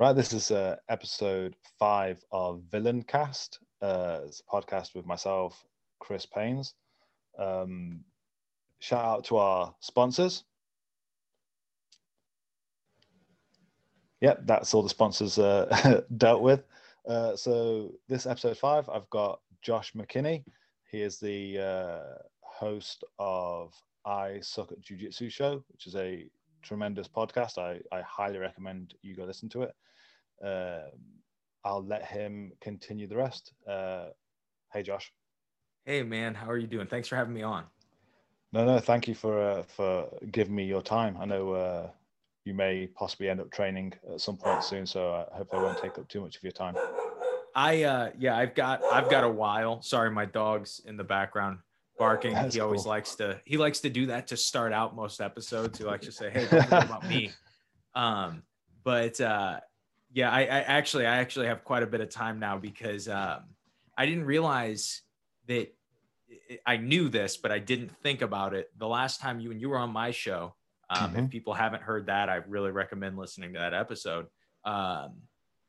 Right, this is uh, episode five of Villain Cast. Uh, it's a podcast with myself, Chris Paynes. Um, shout out to our sponsors. Yep, that's all the sponsors uh, dealt with. Uh, so this episode five, I've got Josh McKinney. He is the uh, host of I Suck at Jiu Jitsu Show, which is a tremendous podcast. I, I highly recommend you go listen to it. Uh, I'll let him continue the rest. Uh, hey, Josh. Hey, man. How are you doing? Thanks for having me on. No, no. Thank you for uh, for giving me your time. I know uh, you may possibly end up training at some point soon, so I hope I won't take up too much of your time. I uh yeah, I've got I've got a while. Sorry, my dog's in the background barking. That's he always cool. likes to he likes to do that to start out most episodes. He likes to say, "Hey, don't about me." Um, but uh, yeah, I, I, actually I actually have quite a bit of time now because um, I didn't realize that I knew this, but I didn't think about it. The last time you and you were on my show, um, mm-hmm. if people haven't heard that, I really recommend listening to that episode. Um,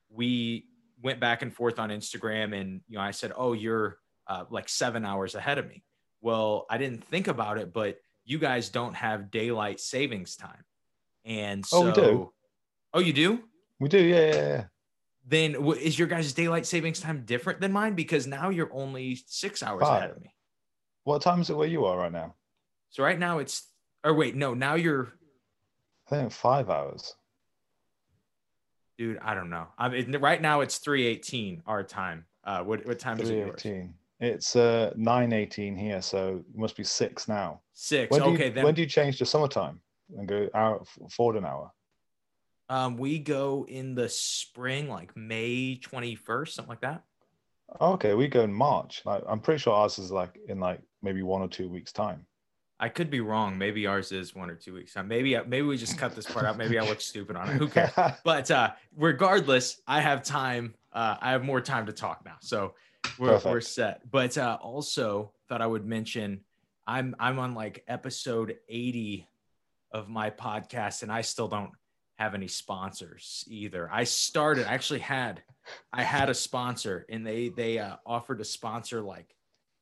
we went back and forth on Instagram, and you know, I said, "Oh, you're uh, like seven hours ahead of me." Well, I didn't think about it, but you guys don't have daylight savings time, and so oh, we do. Oh, you do? We do, yeah, yeah, yeah. Then is your guys' daylight savings time different than mine? Because now you're only six hours Five. ahead of me. What time is it where you are right now? So right now it's, or wait, no, now you're. I think five hours. Dude, I don't know. I mean, right now it's three eighteen our time. Uh, what what time is it? Yours? It's uh nine eighteen here, so it must be six now. Six. When okay. You, then when do you change to summertime and go out forward an hour? Um, we go in the spring, like May 21st, something like that. Okay, we go in March. Like, I'm pretty sure ours is like in like maybe one or two weeks time. I could be wrong. Maybe ours is one or two weeks time. Maybe maybe we just cut this part out. Maybe I look stupid on it. Who cares? But uh, regardless, I have time. Uh, I have more time to talk now, so we're, we're set. But uh, also thought I would mention I'm I'm on like episode 80 of my podcast, and I still don't have any sponsors either. I started I actually had I had a sponsor and they they uh, offered to sponsor like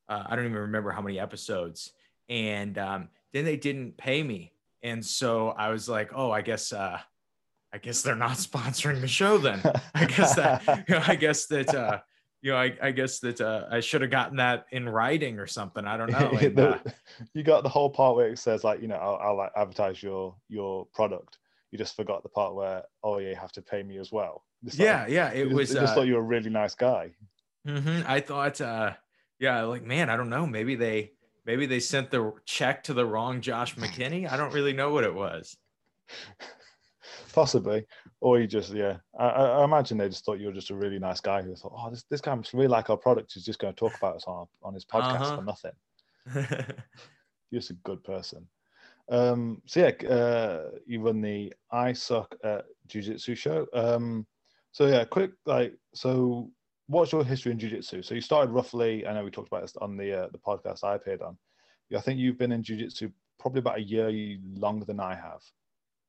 uh, I don't even remember how many episodes and um, then they didn't pay me and so I was like oh I guess uh, I guess they're not sponsoring the show then I guess that you know, I guess that uh, you know, I, I guess that uh, I should have gotten that in writing or something. I don't know. And, uh, you got the whole part where it says like, you know, I'll, I'll like advertise your your product, you just forgot the part where oh yeah you have to pay me as well. Yeah yeah it was just, uh, thought you were a really nice guy. Mm-hmm. i thought uh yeah like man i don't know. Maybe they maybe they sent the check to the wrong josh mckinney? I don't really know what it was. Possibly. Or you just yeah I, I, imagine they just thought you were just a really nice guy who thought oh this, this guy must really like our product. He's just going to talk about us on, on his podcast uh-huh. for nothing. You're just a good person um, so yeah, uh, you run the I Suck at Jiu Jitsu show. Um, so yeah, quick like so. What's your history in Jiu Jitsu? So you started roughly. I know we talked about this on the uh, the podcast I appeared on. I think you've been in Jiu Jitsu probably about a year longer than I have.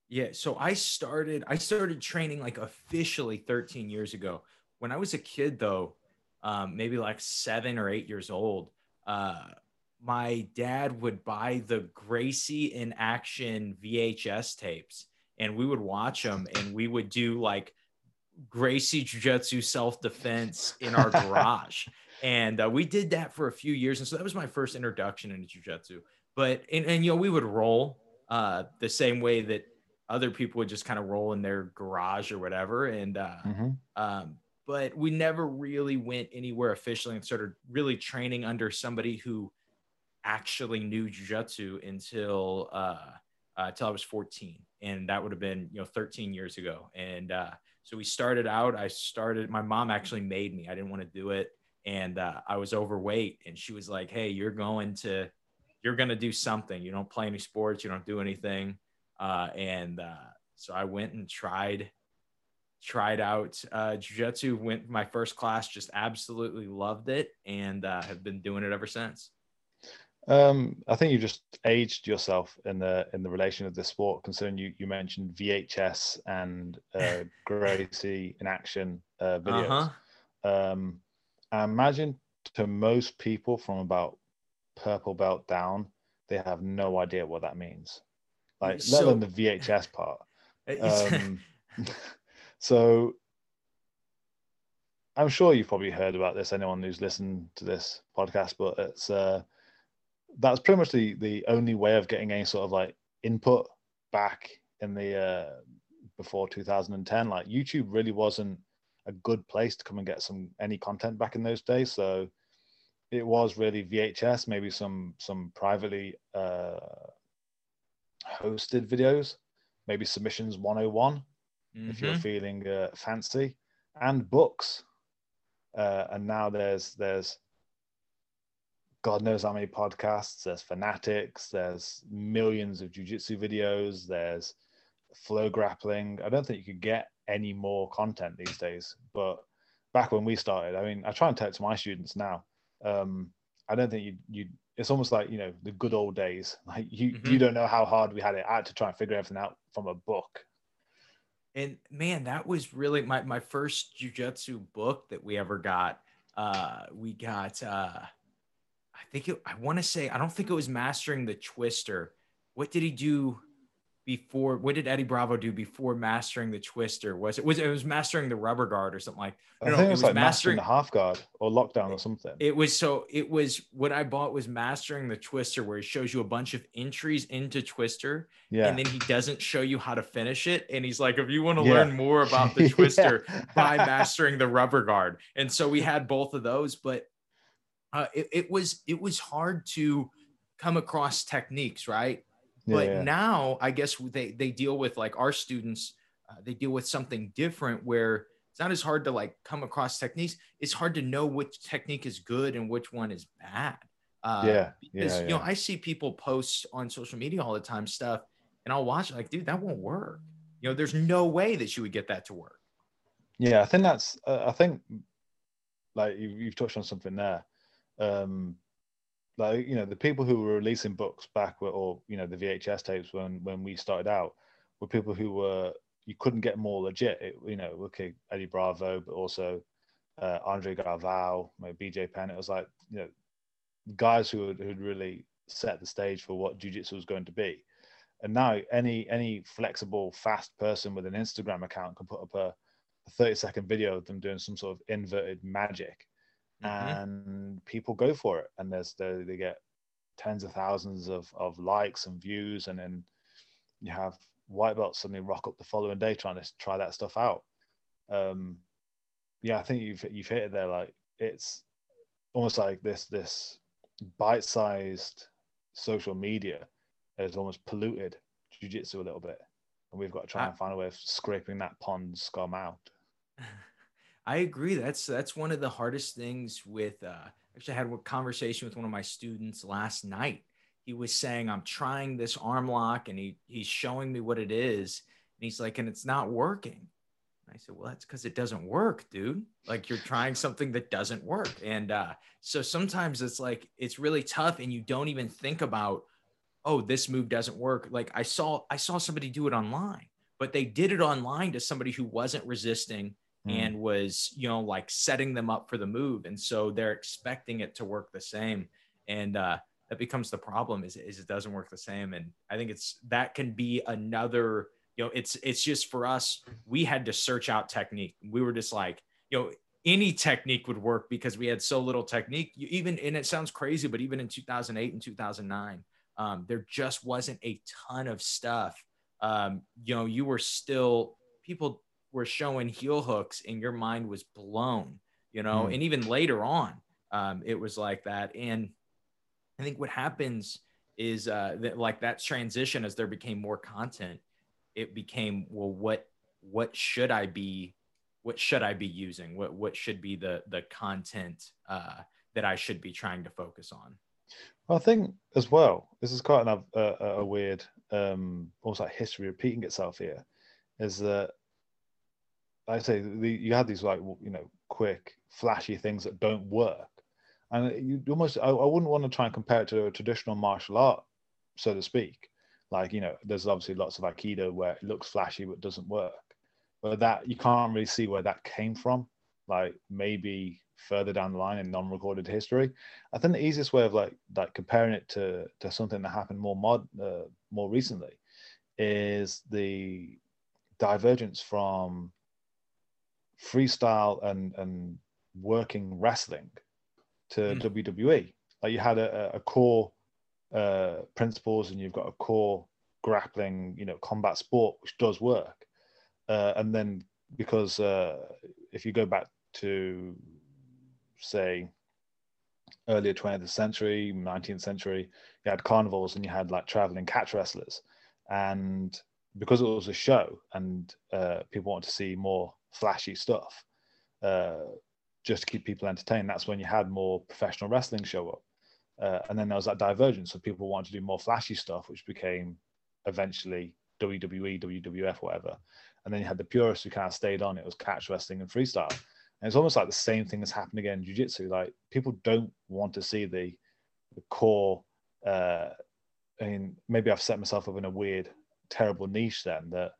Yeah, so I started I started training like officially 13 years ago. When I was a kid though, um, maybe like seven or eight years old, uh, my dad would buy the Gracie in action VHS tapes and we would watch them and we would do like Gracie Jiu-Jitsu self-defense in our garage. And uh, we did that for a few years. And so that was my first introduction into Jiu-Jitsu. But, and, and you know, we would roll uh, the same way that other people would just kind of roll in their garage or whatever. And, uh, mm-hmm. um, but we never really went anywhere officially and started really training under somebody who actually knew jujitsu until uh, uh, until I was 14, and that would have been you know 13 years ago. And uh, so we started out. I started. My mom actually made me. I didn't want to do it, and uh, I was overweight, and she was like, "Hey, you're going to, you're to do something. You don't play any sports. You don't do anything." Uh, and uh, so I went and tried tried out uh, jiu-jitsu went my first class just absolutely loved it and uh, have been doing it ever since Um, I think you just aged yourself in the in the relation of the sport, considering you you mentioned VHS and uh, Gracie in action uh, videos. Uh-huh. Um, I imagine to most people from about purple belt down, they have no idea what that means. Like so, let alone the VHS part. Um, so I'm sure you've probably heard about this. Anyone who's listened to this podcast, but it's uh, that's pretty much the the only way of getting any sort of like input back in the uh, before 2010. Like YouTube really wasn't a good place to come and get some any content back in those days. So it was really VHS, maybe some some privately uh, hosted videos, maybe submissions 101 mm-hmm. if you're mm-hmm. feeling uh, fancy, and books. Uh, and now there's there's God knows how many podcasts. There's fanatics. There's millions of jujitsu videos. There's flow grappling. I don't think you could get any more content these days. But back when we started, I mean, I try and tell it to my students now. Um, I don't think you you. It's almost like you know the good old days. Like you mm-hmm. you don't know how hard we had it. I had to try and figure everything out from a book. And man, that was really my my first jujitsu book that we ever got. Uh, we got. Uh, I think it, I want to say I don't think it was mastering the twister. What did he do before? What did Eddie Bravo do before mastering the twister? Was it was it was mastering the rubber guard or something like? I think it was, it was like mastering, mastering the half guard or lockdown or something. It was so it was what I bought was mastering the twister, where he shows you a bunch of entries into twister, yeah, and then he doesn't show you how to finish it, and he's like, if you want to yeah. learn more about the twister, by mastering the rubber guard, and so we had both of those, but uh, it, it was it was hard to come across techniques, right? Yeah, but yeah. now I guess they they deal with like our students, uh, they deal with something different where it's not as hard to like come across techniques. It's hard to know which technique is good and which one is bad. Uh, yeah, because yeah, you know I see people post on social media all the time stuff, and I'll watch it like, dude, that won't work. You know, there's no way that you would get that to work. Yeah, I think that's. Uh, I think like you, you've touched on something there um, like you know the people who were releasing books back were, or you know the VHS tapes when when we started out were people who were you couldn't get more legit. It, you know, okay, Eddie Bravo, but also uh, Andre maybe BJ Penn. It was like you know guys who had, who'd really set the stage for what jiu-jitsu was going to be. And now any any flexible, fast person with an Instagram account can put up a 30 second video of them doing some sort of inverted magic mm-hmm. and people go for it. And there's they, they get tens of thousands of, of likes and views. And then you have white belts suddenly rock up the following day trying to try that stuff out. Um yeah i think you've you've hit it there. Like it's almost like this this bite-sized social media has almost polluted jiu-jitsu a little bit. And we've got to try and find a way of scraping that pond scum out I agree. That's that's one of the hardest things with. Uh, actually, I had a conversation with one of my students last night. He was saying, "I'm trying this arm lock, and he he's showing me what it is, and he's like, and it's not working." And I said, "Well, that's because it doesn't work, dude. Like you're trying something that doesn't work." And uh, so sometimes it's like it's really tough, and you don't even think about, "Oh, this move doesn't work." Like I saw I saw somebody do it online, but they did it online to somebody who wasn't resisting mm. and was you know like setting them up for the move and so they're expecting it to work the same and uh, that becomes the problem is, is it doesn't work the same and i think it's that can be another you know it's it's just for us we had to search out technique we were just like you know any technique would work because we had so little technique you, even and it sounds crazy but even in 2008 and 2009 um, there just wasn't a ton of stuff um, you know you were still people were showing heel hooks and your mind was blown, you know, mm. and even later on, um, it was like that. And I think what happens is uh, that like that transition as there became more content, it became, well, what, what should I be, what should I be using? What, what should be the, the content uh, that I should be trying to focus on? Well, I think as well, this is quite an, a, a weird, um, almost like history repeating itself here, is that like I say, the, you have these like you know quick, flashy things that don't work, and you almost I, I wouldn't want to try and compare it to a traditional martial art, so to speak. Like you know, there's obviously lots of aikido where it looks flashy but doesn't work, but that you can't really see where that came from. Like maybe further down the line in non-recorded history. I think the easiest way of like like comparing it to to something that happened more mod uh, more recently is the divergence from freestyle and and working wrestling to mm. WWE. Like you had a, a core uh, principles and you've got a core grappling, you know, combat sport which does work, uh, and then because uh, if you go back to say earlier 20th century 19th century you had carnivals and you had like traveling catch wrestlers and because it was a show and uh, people want to see more flashy stuff uh, just to keep people entertained that's when you had more professional wrestling show up uh, and then there was that divergence of people wanted to do more flashy stuff which became eventually wwe wwf whatever and then you had the purists who kind of stayed on it was catch wrestling and freestyle and it's almost like the same thing that's happened again in jiu-jitsu. Like people don't want to see the, the core. Uh, I mean, maybe I've set myself up in a weird, terrible niche then that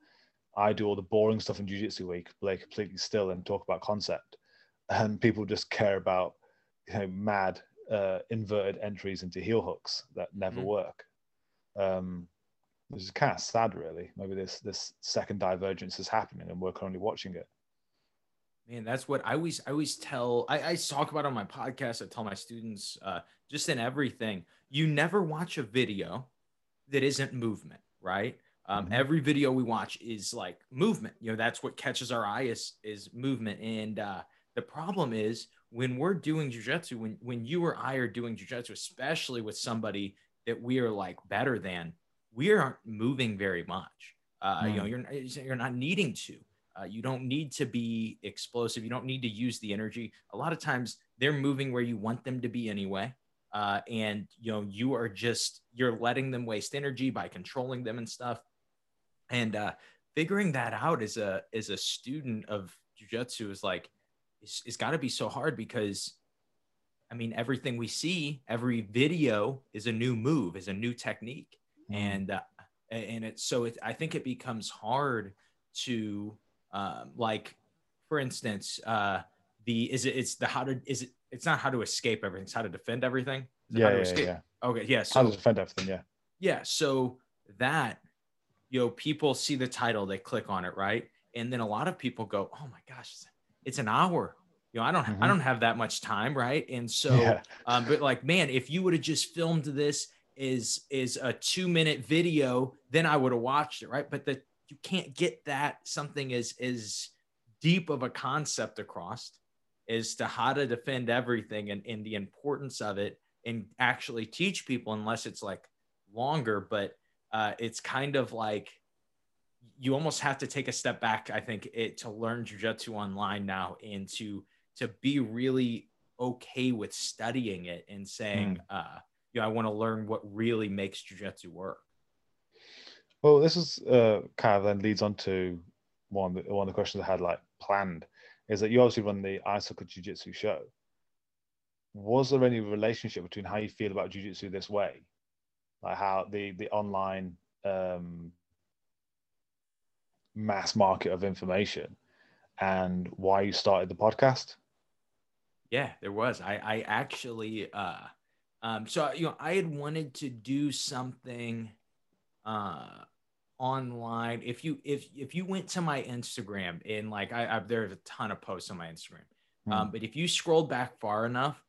I do all the boring stuff in jiu-jitsu week, play completely still and talk about concept, and people just care about you know mad uh, inverted entries into heel hooks that never mm-hmm. work. Um, which is kind of sad, really. Maybe this this second divergence is happening, and we're currently watching it. Man, that's what I always I always tell. I, I talk about on my podcast. I tell my students, uh, just in everything. You never watch a video that isn't movement, right? Um, mm-hmm. Every video we watch is like movement. You know, that's what catches our eye is is movement. And uh, the problem is when we're doing jujitsu, when when you or I are doing jujitsu, especially with somebody that we are like better than, we aren't moving very much. Uh, mm-hmm. You know, mm. you're you're not needing to. Uh, you don't need to be explosive. You don't need to use the energy. A lot of times they're moving where you want them to be anyway. Uh, and you know you are just you're letting them waste energy by controlling them and stuff and uh, figuring that out as a as a student of jiu-jitsu is like it's, it's got to be so hard because i mean everything we see every video is a new move is a new technique. Mm. and uh, and it's so it, i think it becomes hard to um, like for instance uh, the is it it's the how to is it it's not how to escape everything it's how to defend everything? Yeah, yeah, yeah, okay yeah so how to defend everything yeah. Yeah so that you know people see the title they click on it right? And then a lot of people go oh my gosh it's an hour. You know i don't mm-hmm. i don't have that much time right? And so yeah. um but like man if you would have just filmed this is is a two minute video then i would have watched it right? But the you can't get that something as as deep of a concept across as to how to defend everything and, and the importance of it and actually teach people unless it's like longer. But uh, it's kind of like you almost have to take a step back i think it to learn jiu-jitsu online now and to to be really okay with studying it and saying mm. uh you know i want to learn what really makes jiu-jitsu work well, this is uh, kind of then leads on to one of the, one of the questions I had like planned is that you obviously run the I Suck at Jiu Jitsu show. Was there any relationship between how you feel about Jiu Jitsu this way, like how the the online um, mass market of information, and why you started the podcast? Yeah, there was. I I actually uh, um, so you know I had wanted to do something uh, online if you if if you went to my instagram and like i, I there's a ton of posts on my instagram mm. um, but if you scrolled back far enough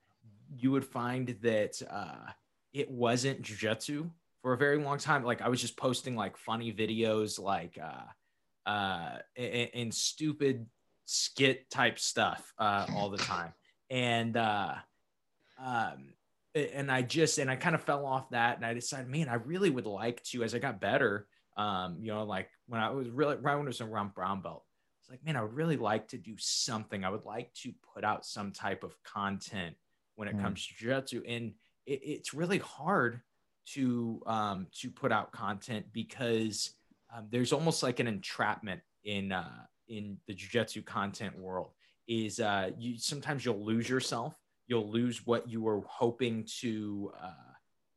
you would find that uh, it wasn't jiu-jitsu for a very long time like i was just posting like funny videos like uh uh and, and stupid skit type stuff uh all the time and uh um and I just and I kind of fell off that, and I decided, man, I really would like to as I got better. Um, you know, like when I was really right when I was around brown belt, it's like, man, I would really like to do something. I would like to put out some type of content when it mm. comes to jiu-jitsu, and it, it's really hard to um, to put out content because um, there's almost like an entrapment in uh, in the jiu-jitsu content world. Is uh, you sometimes you'll lose yourself you'll lose what you were hoping to uh,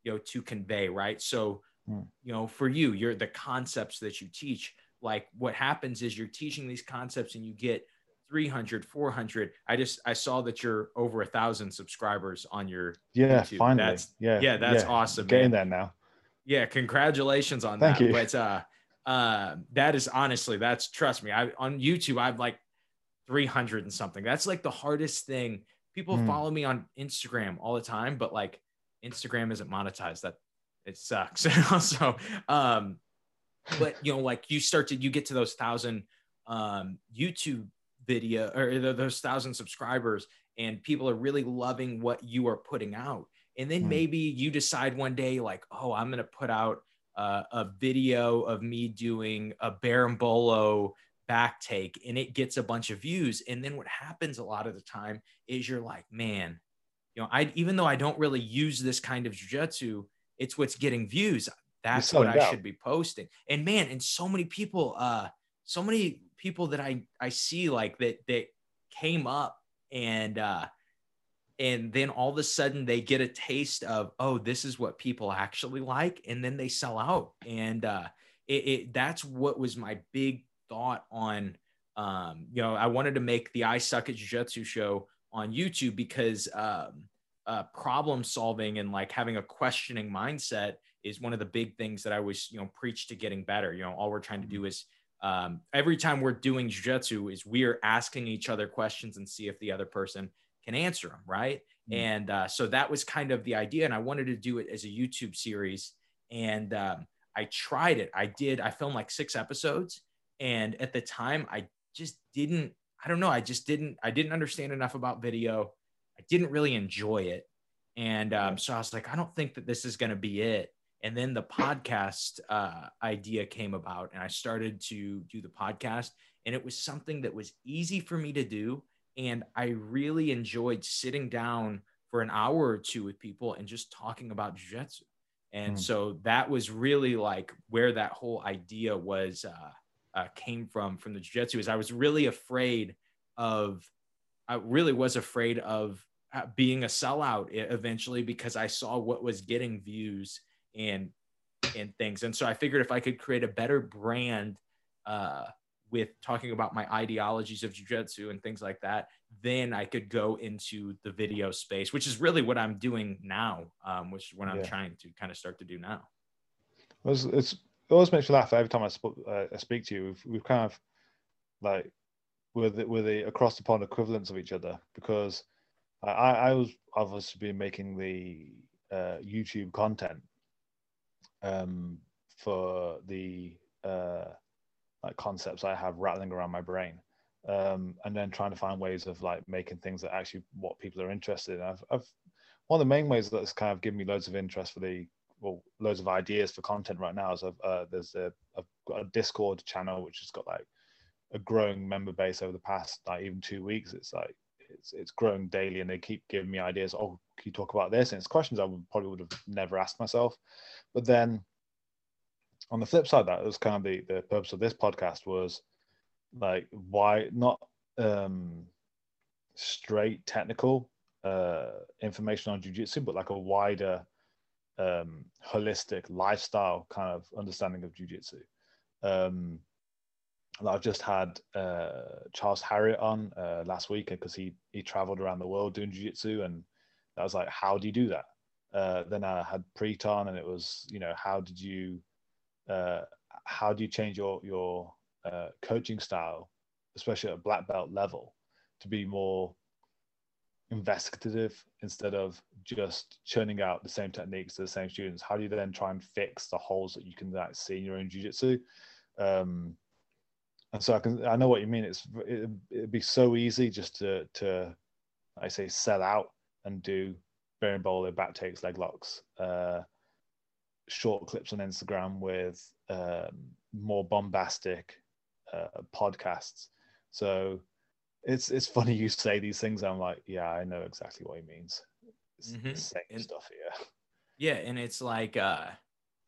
you know to convey right so mm. you know for you you're the concepts that you teach like what happens is you're teaching these concepts and you get 300 400 i just i saw that you're over a thousand subscribers on your yeah YouTube. finally that's yeah yeah that's yeah. awesome getting man. there now yeah congratulations on Thank that you. but uh uh that is honestly that's trust me i on youtube i've like 300 and something that's like the hardest thing people mm. follow me on instagram all the time but like instagram isn't monetized that it sucks also um but you know like you start to you get to those thousand um youtube video or those thousand subscribers and people are really loving what you are putting out and then mm. maybe you decide one day like oh i'm going to put out uh, a video of me doing a berimbolo back take and it gets a bunch of views and then what happens a lot of the time is you're like man you know i even though i don't really use this kind of jiu-jitsu it's what's getting views that's what i out. should be posting and man and so many people uh so many people that I I see like that that came up and uh and then all of a sudden they get a taste of oh this is what people actually like and then they sell out. And uh it, it that's what was my big thought on um you know I wanted to make the I suck at jiu-jitsu show on YouTube because um uh problem solving and like having a questioning mindset is one of the big things that I was you know preach to getting better. You know all we're trying to do is um, every time we're doing jiu-jitsu is we're asking each other questions and see if the other person can answer them right? Mm-hmm. and uh, so that was kind of the idea and i wanted to do it as a youtube series and um, i tried it. I did i filmed like six episodes and at the time i just didn't i don't know i just didn't i didn't understand enough about video. I didn't really enjoy it and um, so i was like i don't think that this is going to be it and then the podcast uh, idea came about and i started to do the podcast and it was something that was easy for me to do and i really enjoyed sitting down for an hour or two with people and just talking about jiu-jitsu and mm. so that was really like where that whole idea was uh, uh, came from from the jiu-jitsu is i was really afraid of i really was afraid of uh, being a sellout eventually because i saw what was getting views and and things. And so I figured if I could create a better brand uh, with talking about my ideologies of jujitsu and things like that, then I could go into the video space, which is really what I'm doing now, um, which is what I'm yeah. trying to kind of start to do now. It's, it's, it always makes me laugh every time I, sp- uh, I speak to you. We've, we've kind of like with the, with the across the pond equivalents of each other because I, I was obviously been making the uh, YouTube content um, for the uh, like concepts I have rattling around my brain, um, and then trying to find ways of like making things that actually what people are interested in. I've, I've one of the main ways that's kind of given me loads of interest for the well, loads of ideas for content right now is I've, uh, there's a I've got a Discord channel which has got like a growing member base over the past like even two weeks. It's like it's it's growing daily, and they keep giving me ideas. Oh, can you talk about this? And it's questions I would probably would have never asked myself. But then on the flip side, that was kind of the, the purpose of this podcast was like why not um, straight technical uh, information on jujitsu, but like a wider um, holistic lifestyle kind of understanding of jujitsu. Um, I've just had uh, Charles Harriott on uh, last week because he he traveled around the world doing jiu-jitsu and I was like, how do you do that? Uh, then I had Preet and it was, you know, how did you, uh, how do you change your your uh, coaching style, especially at a black belt level, to be more investigative instead of just churning out the same techniques to the same students? How do you then try and fix the holes that you can like, see in your own jiu-jitsu? Um, and so I can I know what you mean. It's it, would be so easy just to to I say sell out and do berimbolo back takes, leg locks, uh, short clips on Instagram with um, more bombastic uh, podcasts. So it's it's funny you say these things. I'm like, yeah, I know exactly what he means. It's mm-hmm. same and, stuff here. Yeah, and it's like, uh,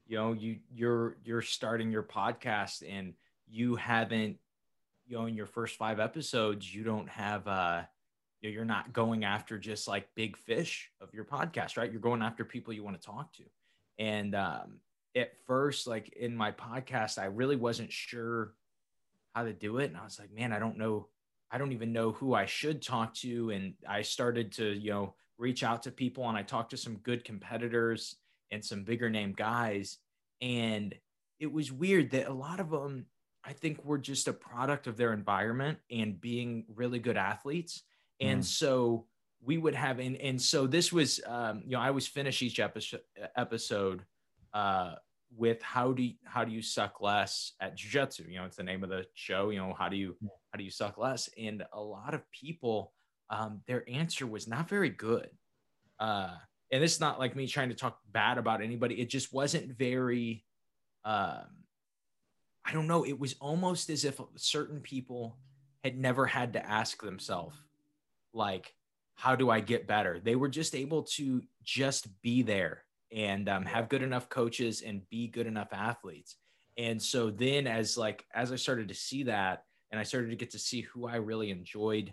you know, you you're you're starting your podcast and you haven't, you know, in your first five episodes, you don't have uh you're not going after just like big fish of your podcast, right? You're going after people you want to talk to. And um, at first, like in my podcast, I really wasn't sure how to do it. And I was like, man, I don't know. I don't even know who I should talk to. And I started to, you know, reach out to people and I talked to some good competitors and some bigger name guys. And it was weird that a lot of them, I think, were just a product of their environment and being really good athletes. And mm. so we would have, and, and so this was, um, you know, I always finish each episode, episode uh, with how do you, how do you suck less at jiu-jitsu? You know it's the name of the show you know how do you how do you suck less? And a lot of people um, their answer was not very good. Uh, and it's not like me trying to talk bad about anybody. It just wasn't very um, i don't know it was almost as if certain people had never had to ask themselves like how do i get better they were just able to just be there and um, have good enough coaches and be good enough athletes. And so then as like as I started to see that and I started to get to see who I really enjoyed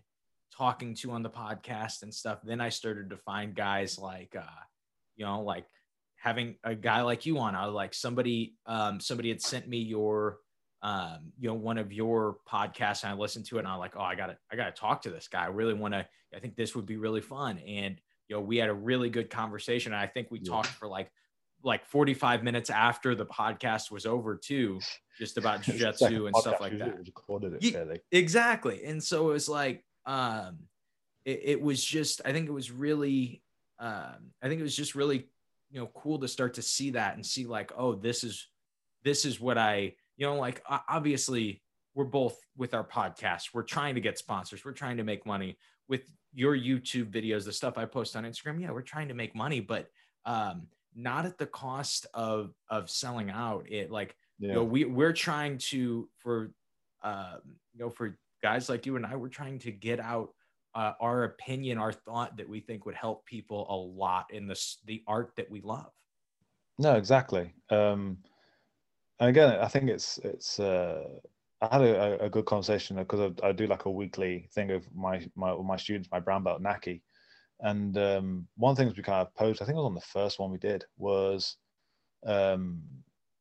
talking to on the podcast and stuff, then I started to find guys like uh, you know, like having a guy like you on. I was like somebody um somebody had sent me your um, you know, one of your podcasts and I listened to it and I'm like, oh, I gotta, I gotta talk to this guy. I really want to, I think this would be really fun. And you know, we had a really good conversation. And I think we yeah. talked for like like 45 minutes after the podcast was over too, just about jujitsu and stuff like that. Yeah, exactly. And so it was like, um, it, it, was just, I think it was really, um, I think it was just really, you know, cool to start to see that and see like, oh, this is, this is what I, you know, like obviously we're both with our podcast, we're trying to get sponsors, we're trying to make money with your YouTube videos, the stuff I post on Instagram, yeah, we're trying to make money, but um, not at the cost of of selling out. It like yeah. you know, we we're trying to for uh, you know for guys like you and I, we're trying to get out uh, our opinion, our thought that we think would help people a lot in this the art that we love. No, exactly. Um, and again, I think it's it's uh, I had a, a good conversation because I, I, do like a weekly thing of my my my students, my brown belt Naki, and um, one things we kind of posed, I think it was on the first one we did, was um,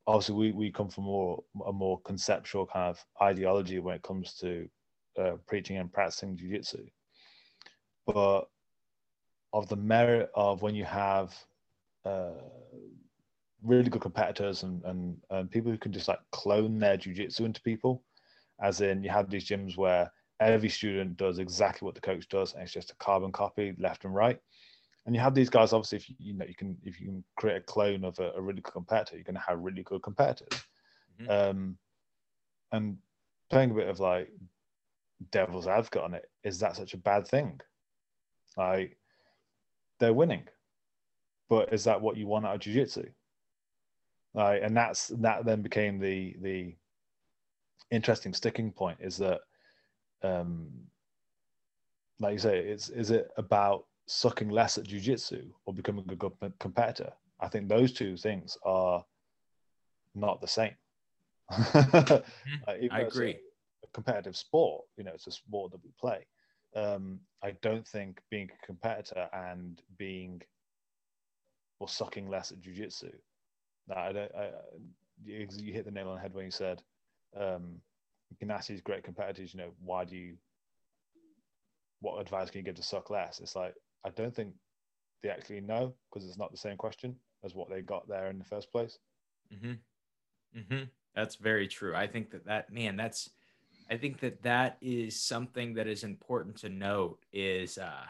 obviously we, we come from more a more conceptual kind of ideology when it comes to uh, preaching and practicing jiu-jitsu but of the merit of when you have uh, really good competitors and, and, and people who can just like clone their jiu-jitsu into people as in you have these gyms where every student does exactly what the coach does and it's just a carbon copy left and right. And you have these guys obviously if you, you know you can if you can create a clone of a, a really good competitor you're going to have really good competitors. Mm-hmm. um, and playing a bit of like devil's advocate on it is that such a bad thing like they're winning. But is that what you want out of jiu-jitsu? Like and that's that then became the the interesting sticking point is that um like you say it's is it about sucking less at jiu-jitsu or becoming a good competitor? I think those two things are not the same. Mm-hmm. like, i agree a, a, competitive sport you know it's a sport that we play um i don't think being a competitor and being or sucking less at jiu-jitsu I don't I, you, you hit the nail on the head when you said um, Ganassi's great competitors, you know, why do you, what advice can you give to suck less? It's like, I don't think they actually know because it's not the same question as what they got there in the first place. Mm-hmm. Mm-hmm. That's very true. I think that that, man, that's, I think that that is something that is important to note is, uh,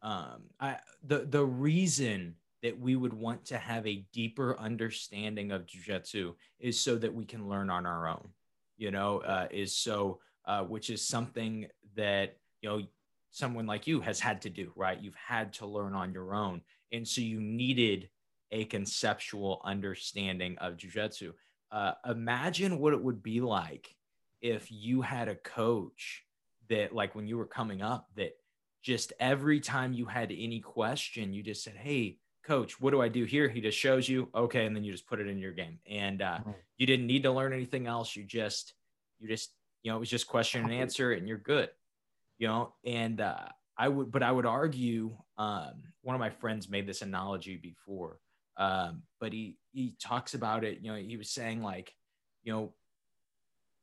um, I, the, the reason that we would want to have a deeper understanding of jujitsu is so that we can learn on our own, you know, uh, is so, uh, which is something that, you know, someone like you has had to do, right? You've had to learn on your own. And so you needed a conceptual understanding of jujitsu. Uh, imagine what it would be like if you had a coach that, like when you were coming up, that just every time you had any question, you just said, Hey, coach, what do I do here? He just shows you, okay, and then you just put it in your game. And uh, mm-hmm. you didn't need to learn anything else. You just, you just, you know, it was just question and answer, and you're good. you know, and uh, I would, but I would argue. Um, one of my friends made this analogy before, um, but he he talks about it. You know, he was saying like, you know,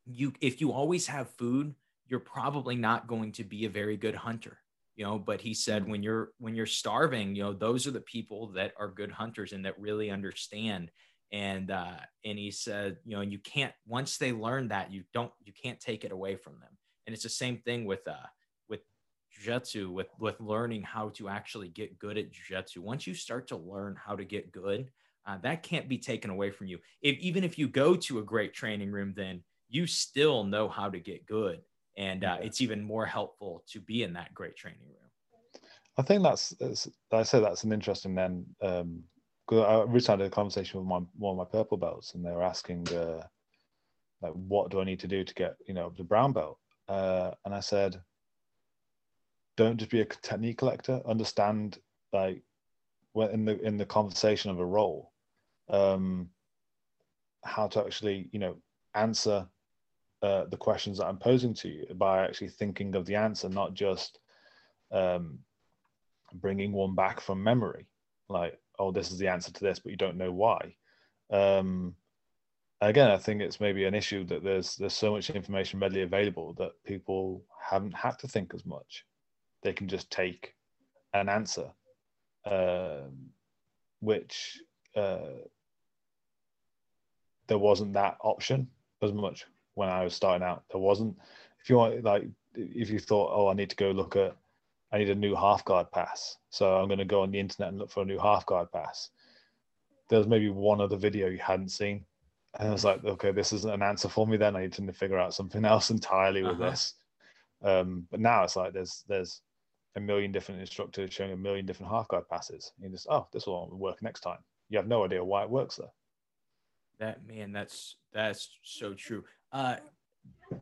you if you always have food, you're probably not going to be a very good hunter. You know, but he said when you're when you're starving, you know, those are the people that are good hunters and that really understand. And uh, and he said, you know, and you can't once they learn that, you don't you can't take it away from them. And it's the same thing with uh jiu-jitsu with with learning how to actually get good at jiu-jitsu once you start to learn how to get good uh, that can't be taken away from you if even if you go to a great training room then you still know how to get good and uh, it's even more helpful to be in that great training room. I think that's, that's i said that's an interesting then um because i recently had a conversation with my one of my purple belts and they were asking uh like what do i need to do to get you know the brown belt? Uh and i said don't just be a technique collector. Understand like when in the in the conversation of a role, um, how to actually you know answer uh, the questions that I'm posing to you by actually thinking of the answer, not just um, bringing one back from memory. Like, oh, this is the answer to this, but you don't know why. Um, again, I think it's maybe an issue that there's there's so much information readily available that people haven't had to think as much they can just take an answer, um, which uh, there wasn't that option as much when I was starting out. There wasn't. If you want, like, if you thought, oh, I need to go look at, I need a new half guard pass, so I'm going to go on the internet and look for a new half guard pass. There's maybe one other video you hadn't seen, and I was like, okay, this isn't an answer for me. Then I need to figure out something else entirely with uh-huh. this. Um, but now it's like there's there's a million different instructors showing a million different half guard passes. You just, oh, this will work next time. You have no idea why it works though. That man, that's that's so true. Uh,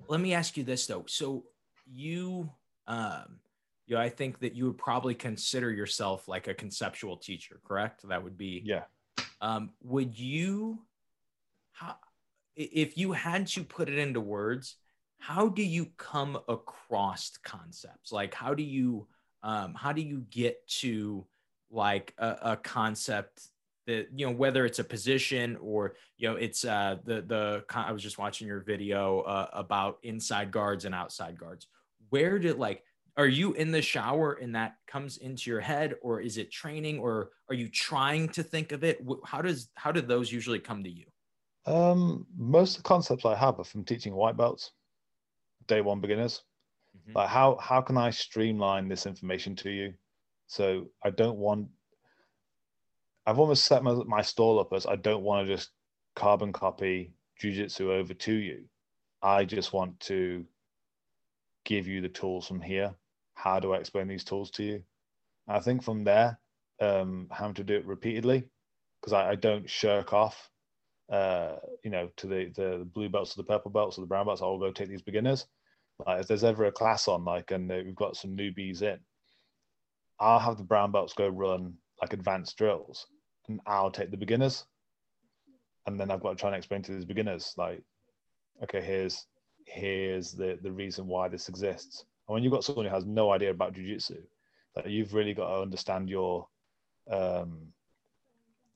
let me ask you this though. So you, um, you know, I think that you would probably consider yourself like a conceptual teacher, correct? That would be yeah. Um, would you, how, if you had to put it into words, how do you come across concepts? Like, how do you um, how do you get to like a, a, concept you know whether it's a position or you know it's uh, the the I was just watching your video uh, about inside guards and outside guards. Where did like are you in the shower and that comes into your head or is it training or are you trying to think of it how does how do those usually come to you um most of the concepts i have are from teaching white belts day one beginners Mm-hmm. Like how how can I streamline this information to you? So I don't want. I've almost set my, my stall up as I don't want to just carbon copy jujitsu over to you. I just want to give you the tools from here. How do I explain these tools to you? I think from there, um, having to do it repeatedly, because I, I, don't shirk off, uh, you know, to the, the blue belts, to the purple belts, or the brown belts. I'll go take these beginners. Like if there's ever a class on, like, and we've got some newbies in, I'll have the brown belts go run like advanced drills, I'll take the beginners, and then I've got to try and explain to these beginners, like, okay, here's here's the the reason why this exists. And when you've got someone who has no idea about jujitsu, that like you've really got to understand your um,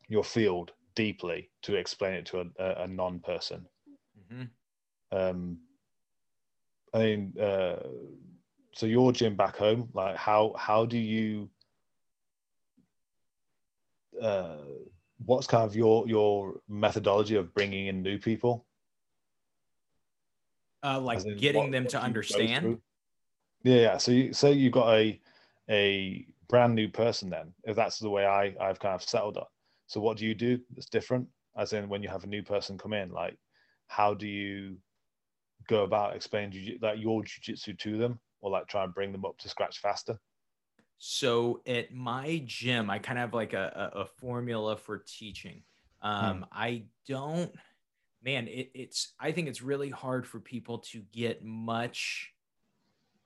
your field deeply to explain it to a, a, a non-person. Mm-hmm. Um, I mean, uh, so your gym back home, like how how do you? Uh, what's kind of your your methodology of bringing in new people? Uh, like getting what, them to understand. Yeah, yeah. So you say you've got a a brand new person then, if that's the way I I've kind of settled on. So what do you do that's different? As in when you have a new person come in, like how do you go about explaining like your jujitsu to them, or like try and bring them up to scratch faster? So at my gym, I kind of have like a, a, a formula for teaching. Um, hmm. I don't, man, it, it's, I think it's really hard for people to get much,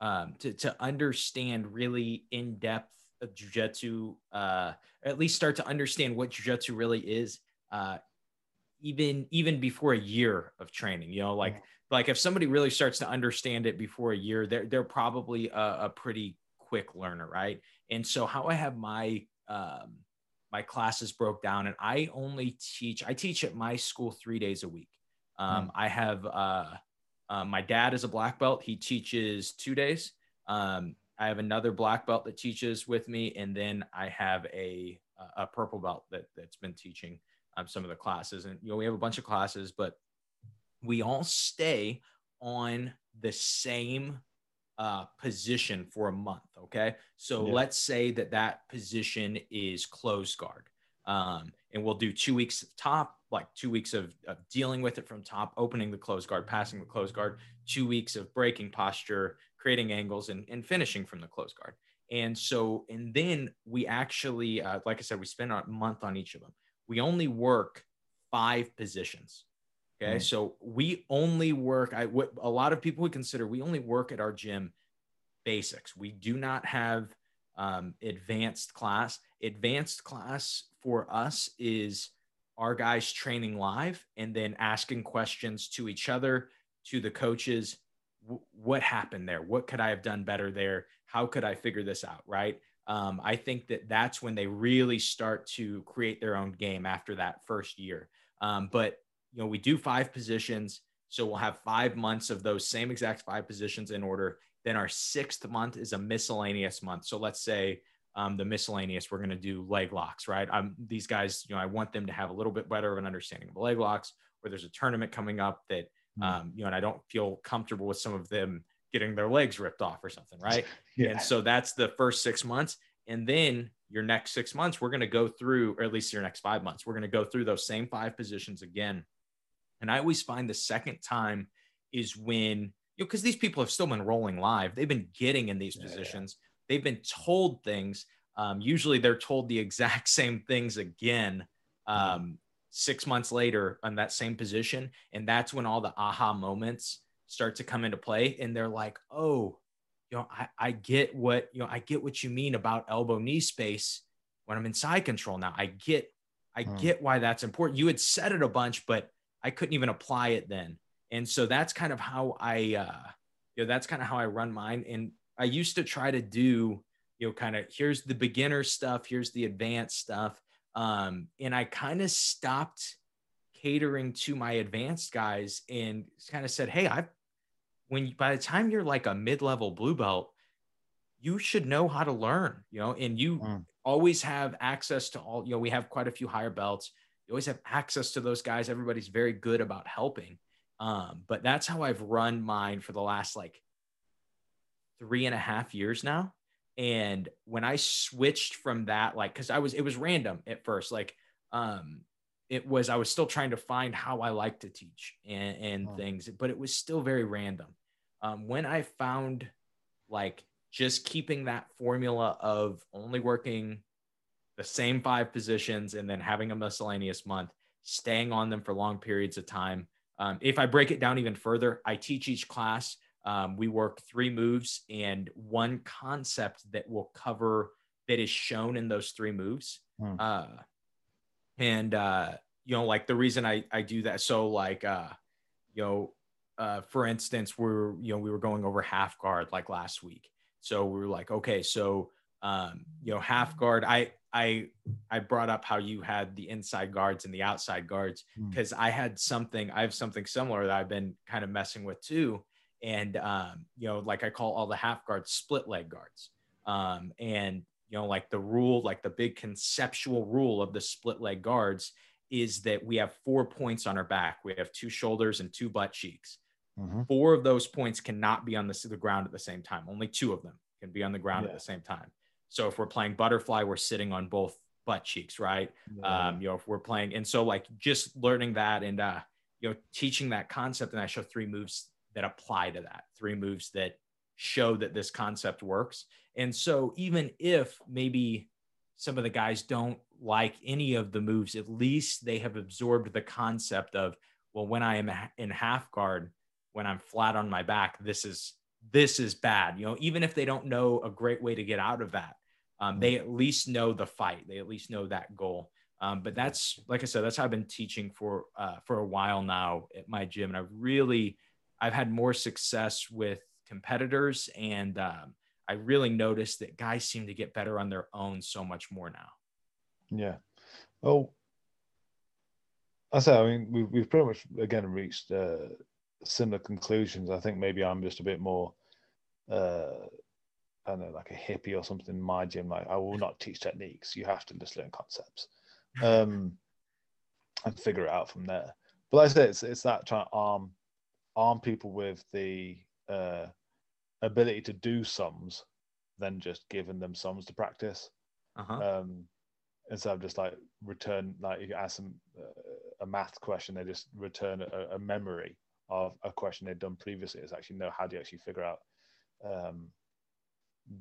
um, to, to understand really in depth of jujitsu, uh, at least start to understand what jujitsu really is, uh, even, even before a year of training, you know, like like if somebody really starts to understand it before a year, they're they're probably a, a pretty quick learner, right? And so how I have my um, my classes broke down, and I only teach. I teach at my school three days a week. Um, mm. I have uh, uh, my dad is a black belt. He teaches two days. Um, I have another black belt that teaches with me, and then I have a a purple belt that that's been teaching um, some of the classes. And you know, we have a bunch of classes, but we all stay on the same uh, position for a month. Okay. So yeah. let's say that that position is closed guard. Um, and we'll do two weeks of top, like two weeks of, of, dealing with it from top, opening the closed guard, passing the closed guard, two weeks of breaking posture, creating angles, and, and finishing from the closed guard. And so, and then we actually, uh, like I said, we spend a month on each of them. We only work five positions. Okay. Mm. So we only work, I what a lot of people would consider we only work at our gym basics. We do not have um, advanced class. Advanced class for us is our guys training live and then asking questions to each other, to the coaches. W- what happened there? What could I have done better there? How could I figure this out? Right. Um, I think that that's when they really start to create their own game after that first year. Um, but you know, we do five positions. So we'll have five months of those same exact five positions in order. Then our sixth month is a miscellaneous month. So let's say um, the miscellaneous, we're going to do leg locks, right? I'm, these guys, you know, I want them to have a little bit better of an understanding of the leg locks, or there's a tournament coming up that, hmm. um, you know, and I don't feel comfortable with some of them getting their legs ripped off or something, right? yeah. And so that's the first six months. And then your next six months, we're going to go through, or at least your next five months, we're going to go through those same five positions again and I always find the second time is when, you know, because these people have still been rolling live. They've been getting in these yeah, positions. Yeah. They've been told things. Um, usually they're told the exact same things again mm-hmm. um, six months later on that same position. And that's when all the aha moments start to come into play. And they're like, oh, you know, I, I get what, you know, I get what you mean about elbow knee space when I'm in side control now. I get, I hmm. get why that's important. You had said it a bunch, but I couldn't even apply it then. And so that's kind of how I, uh, you know, that's kind of how I run mine. And I used to try to do, you know, kind of here's the beginner stuff, here's the advanced stuff. Um, and I kind of stopped catering to my advanced guys and kind of said, Hey, I've, when by the time you're like a mid-level blue belt, you should know how to learn, you know, and you mm. always have access to all, you know, we have quite a few higher belts you always have access to those guys. Everybody's very good about helping. Um, but that's how I've run mine for the last like three and a half years now. And when I switched from that, like, cause I was, it was random at first. Like, um, it was, I was still trying to find how I like to teach and, and oh. things, but it was still very random. Um, when I found like just keeping that formula of only working the same five positions and then having a miscellaneous month, staying on them for long periods of time. Um, if I break it down even further, I teach each class. Um, we work three moves and one concept that will cover that is shown in those three moves. Hmm. Uh, and, uh, you know, like the reason I, I do that. So like, uh, you know, uh, for instance, we're, you know, we were going over half guard like last week. So we were like, okay, so, um, you know, half guard, I, I I brought up how you had the inside guards and the outside guards because hmm. mm. I had something I have something similar that I've been kind of messing with too and um, you know like I call all the half guards split leg guards um, and you know like the rule like the big conceptual rule of the split leg guards is that we have four points on our back we have two shoulders and two butt cheeks mm-hmm. four of those points cannot be on the, the ground at the same time only two of them can be on the ground yeah. at the same time so if we're playing butterfly, we're sitting on both butt cheeks, right? Yeah. Um, you know, if we're playing, and so like just learning that and uh, you know, teaching that concept, and I show three moves that apply to that, three moves that show that this concept works. And so even if maybe some of the guys don't like any of the moves, at least they have absorbed the concept of, well, when I am in half guard, when I'm flat on my back, this is this is bad. You know, even if they don't know a great way to get out of that, um, they at least know the fight. They at least know that goal. Um, but that's like I said, that's how I've been teaching for uh, for a while now at my gym, and I've really I've had more success with competitors, and um, I really noticed that guys seem to get better on their own so much more now. Yeah. Well, I say, I mean, we've, we've pretty much again reached uh, similar conclusions. I think maybe I'm just a bit more, uh, I don't know, like a hippie or something in my gym. Like, I will not teach techniques. You have to just learn concepts um, and figure it out from there. But like I say, it's, it's that trying to arm, arm people with the uh, ability to do sums than just giving them sums to practice. Uh-huh. Um, instead of just like return, like if you ask them uh, a math question, they just return a, a, memory of a question they'd done previously. It's actually know how do you actually figure out um,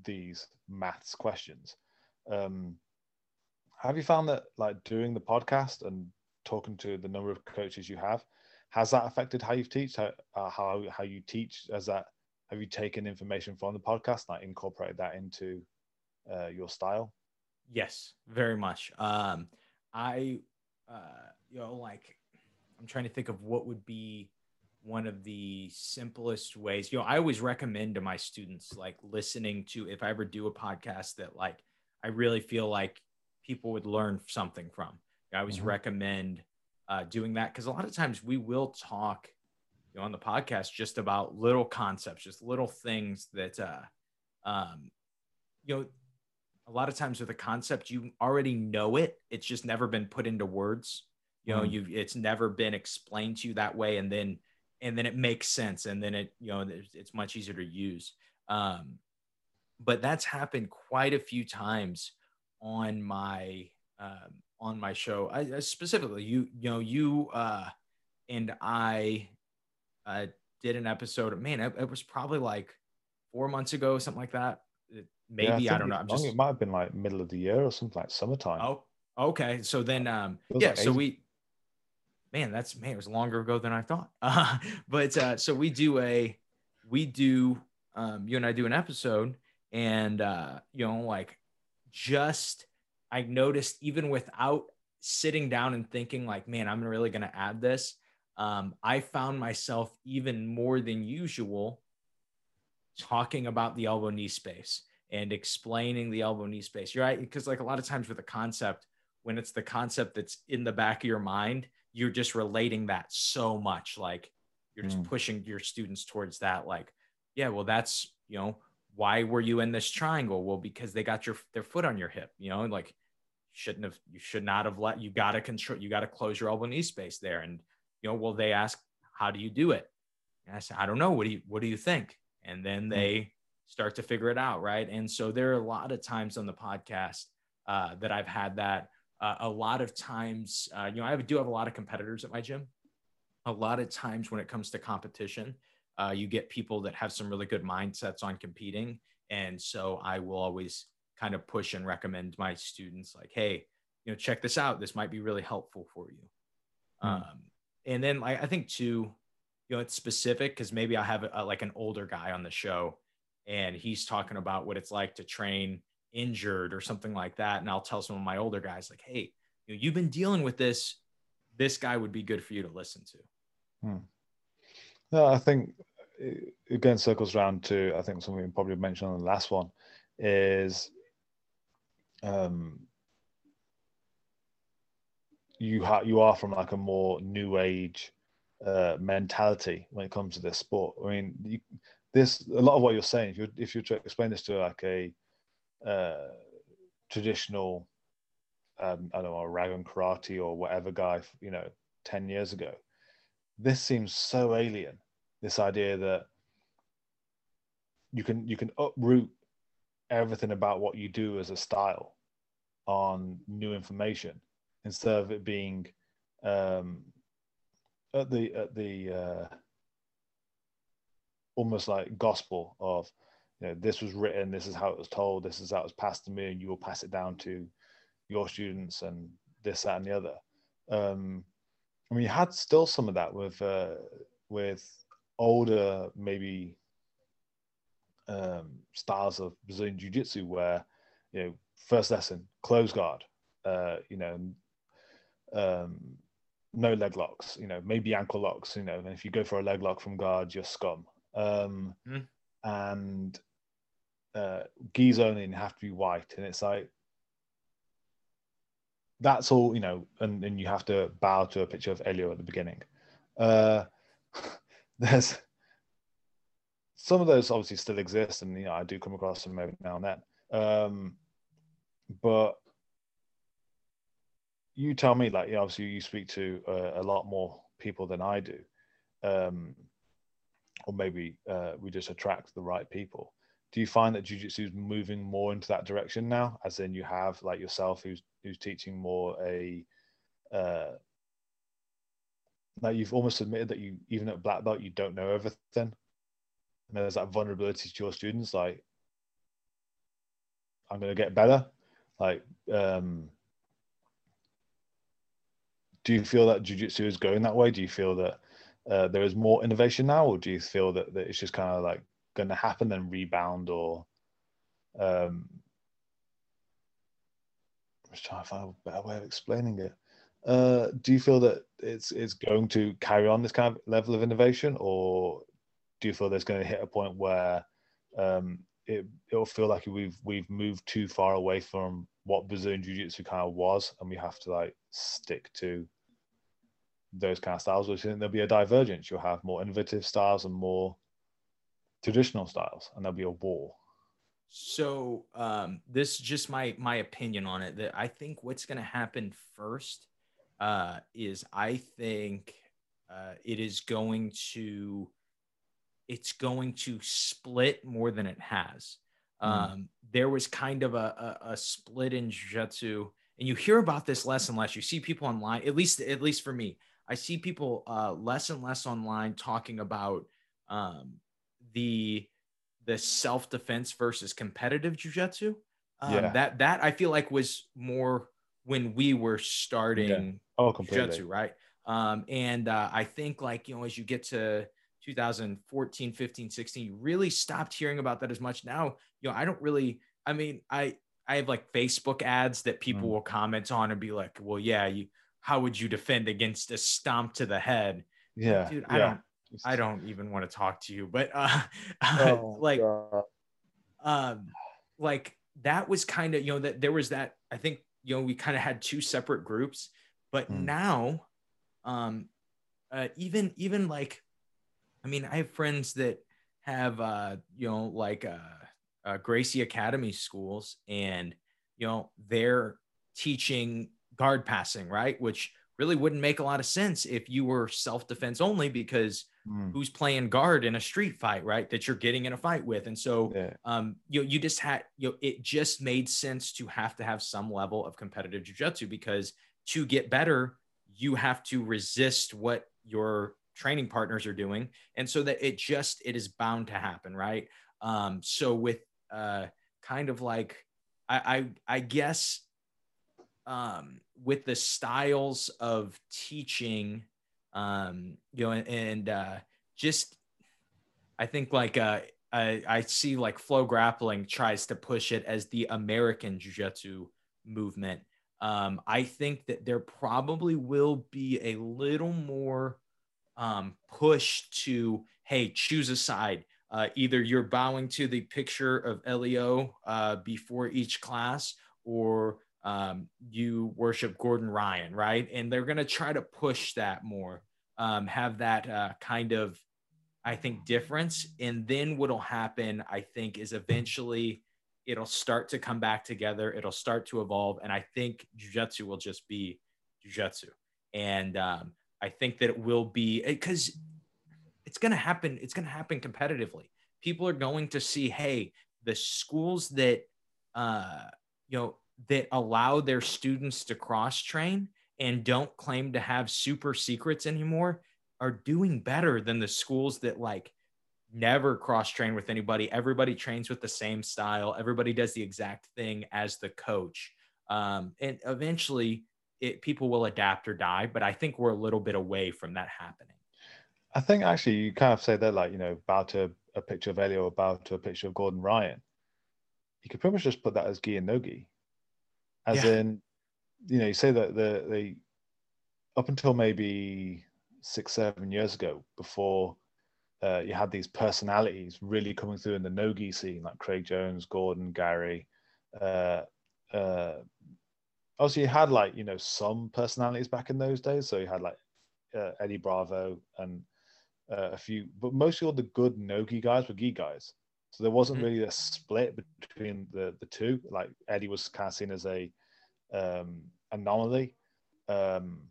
these maths questions. Um, have you found that like doing the podcast and talking to the number of coaches you have, has that affected how you teach? How uh, how, how you teach? Has that have you taken information from the podcast, like incorporated that into uh, your style? Yes, very much. Um, I, uh, you know, like I'm trying to think of what would be one of the simplest ways. You know, I always recommend to my students like listening to if I ever do a podcast that like I really feel like people would learn something from. I always mm-hmm. recommend uh, doing that because a lot of times we will talk you know, on the podcast just about little concepts, just little things that, uh, um, you know, a lot of times with a concept, you already know it. It's just never been put into words. You know, mm. you it's never been explained to you that way, and then and then it makes sense, and then it you know it's much easier to use. Um, but that's happened quite a few times on my um, on my show. I, specifically, you you know you uh, and I uh, did an episode. Man, it, it, was probably like four months ago, something like that. maybe yeah, I, I, don't know. I'm just it might have been like middle of the year or something like summertime. Oh, okay. So then, um, yeah. Like so we, man, that's man, it was longer ago than I thought. Uh, but uh, so we do a, we do, um, you and I do an episode, and uh, you know, like just I noticed even without sitting down and thinking like, man, I'm really gonna add this um, I found myself even more than usual talking about the elbow knee space and explaining the elbow knee space. You're right. Because, like, a lot of times with a concept, when it's the concept that's in the back of your mind, you're just relating that so much. Like, you're just mm. pushing your students towards that. Like, yeah, well, that's, you know, why were you in this triangle? Well, because they got your their foot on your hip, you know, like shouldn't have you should not have let you gotta control you gotta close your elbow knee space there. And you know, well, they ask, how do you do it? And I said, I don't know. What do you, what do you think? And then hmm. they start to figure it out. Right. And so there are a lot of times on the podcast uh, that I've had that uh, a lot of times, uh, you know, I do have a lot of competitors at my gym. A lot of times when it comes to competition, uh, you get people that have some really good mindsets on competing. And so I will always kind of push and recommend my students like, hey, you know, check this out. This might be really helpful for you. Mm. Um, and then like, I think too, you know, it's specific because maybe I have a, like an older guy on the show and he's talking about what it's like to train injured or something like that. And I'll tell some of my older guys like, Hey, you know, you've been dealing with this. This guy would be good for you to listen to. Hmm. Yeah, I think again circles around to I think something we probably mentioned on the last one is um you ha- you are from like a more new age uh, mentality when it comes to this sport. I mean, you, this a lot of what you're saying. If you if you explain this to like a uh, traditional, um, I don't know, Ragan karate or whatever guy, you know, ten years ago, this seems so alien. This idea that you can you can uproot everything about what you do as a style on new information instead of it being um, at the at the uh, almost like gospel of you know this was written this is how it was told this is how it was passed to me and you will pass it down to your students and this that and the other um, I mean you had still some of that with uh, with older maybe um, styles of Brazilian jiu-jitsu where you know first lesson close guard uh, you know um, no leg locks, you know, maybe ankle locks, you know, and if you go for a leg lock from guard, you're scum. Um, mm. And uh, gis only and have to be white, and it's like that's all, you know, and, and you have to bow to a picture of Helio at the beginning. Uh, there's some of those obviously still exist, and you know, I do come across them every now and then. Um, but you tell me, like, you know, obviously you speak to uh, a lot more people than I do, um, or maybe uh, we just attract the right people. Do you find that jujitsu is moving more into that direction now? As in, you have like yourself, who's who's teaching more a, uh, like you've almost admitted that you even at black belt you don't know everything. And there's that vulnerability to your students, like I'm going to get better. Like, um, do you feel that jujitsu is going that way? Do you feel that uh, there is more innovation now, or do you feel that, that it's just kind of like going to happen and rebound, or um, I'm just trying to find a better way of explaining it. Uh, do you feel that it's it's going to carry on this kind of level of innovation, or do you feel there's going to hit a point where um, it it'll feel like we've we've moved too far away from what Brazilian Jiu Jitsu kind of was, and we have to like stick to those kind of styles, which think there'll be a divergence. You'll have more innovative styles and more traditional styles, and there'll be a war. So um, this just my my opinion on it. That I think what's going to happen first uh, is I think uh, it is going to it's going to split more than it has. Mm. Um, there was kind of a, a, a split in jiu-jitsu and you hear about this less and less. You see people online, at least at least for me, I see people uh, less and less online talking about um, the the self defense versus competitive jujitsu. Um, yeah. That that I feel like was more when we were starting yeah. oh, completely. jujitsu, right? Um, and uh, I think like you know as you get to 2014, 15, 16, you really stopped hearing about that as much. Now, you know, I don't really. I mean, I I have like Facebook ads that people mm. will comment on and be like, "Well, yeah, you how would you defend against a stomp to the head? Yeah, dude, I yeah. don't, I don't even want to talk to you. But uh, oh, like, God. um, like that was kind of you know that there was that I think you know we kind of had two separate groups, but mm. now, um, uh, even even like, I mean, I have friends that have uh, you know like uh, uh Gracie Academy schools, and you know they're teaching guard passing, right? Which really wouldn't make a lot of sense if you were self defense only because mm. who's playing guard in a street fight, right? That you're getting in a fight with. And so, yeah. um, you know, you just had, you know, it just made sense to have to have some level of competitive jujitsu because to get better, you have to resist what your training partners are doing. And so that it just, it is bound to happen, right? Um, so with, uh, kind of like, I, I, I guess um, with the styles of teaching, um, you know, and, and uh, just I think like uh, I, I see like flow grappling tries to push it as the American Jiu-Jitsu movement. Um, I think that there probably will be a little more um, push to hey choose a side. Uh, either you're bowing to the picture of Helio uh, before each class, or um, you worship Gordon Ryan, right? And they're going to try to push that more, um, have that uh, kind of, I think, difference. And then what'll happen, I think, is eventually it'll start to come back together. It'll start to evolve. And I think jujitsu will just be jujitsu. And um, I think that it will be because it's going to happen. It's going to happen competitively. People are going to see, hey, the schools that, uh, you know, that allow their students to cross train and don't claim to have super secrets anymore are doing better than the schools that like never cross train with anybody. Everybody trains with the same style. Everybody does the exact thing as the coach. Um, and eventually it, people will adapt or die, but I think we're a little bit away from that happening. I think actually you kind of say that like, you know, about a, a picture of Helio, about to a picture of Gordon Ryan. You could pretty much just put that as gi and no gi as yeah. in you know you say that the the up until maybe six, seven years ago, before uh, you had these personalities really coming through in the nogi scene, like Craig Jones, Gordon, Garry. Uh, uh, also, you had like you know some personalities back in those days. So you had like uh, Eddie Bravo and uh, a few, but mostly all the good nogi guys were gi guys. So there wasn't mm-hmm. really a split between the the two. Like Eddie was kind of seen as a um, anomaly. Um,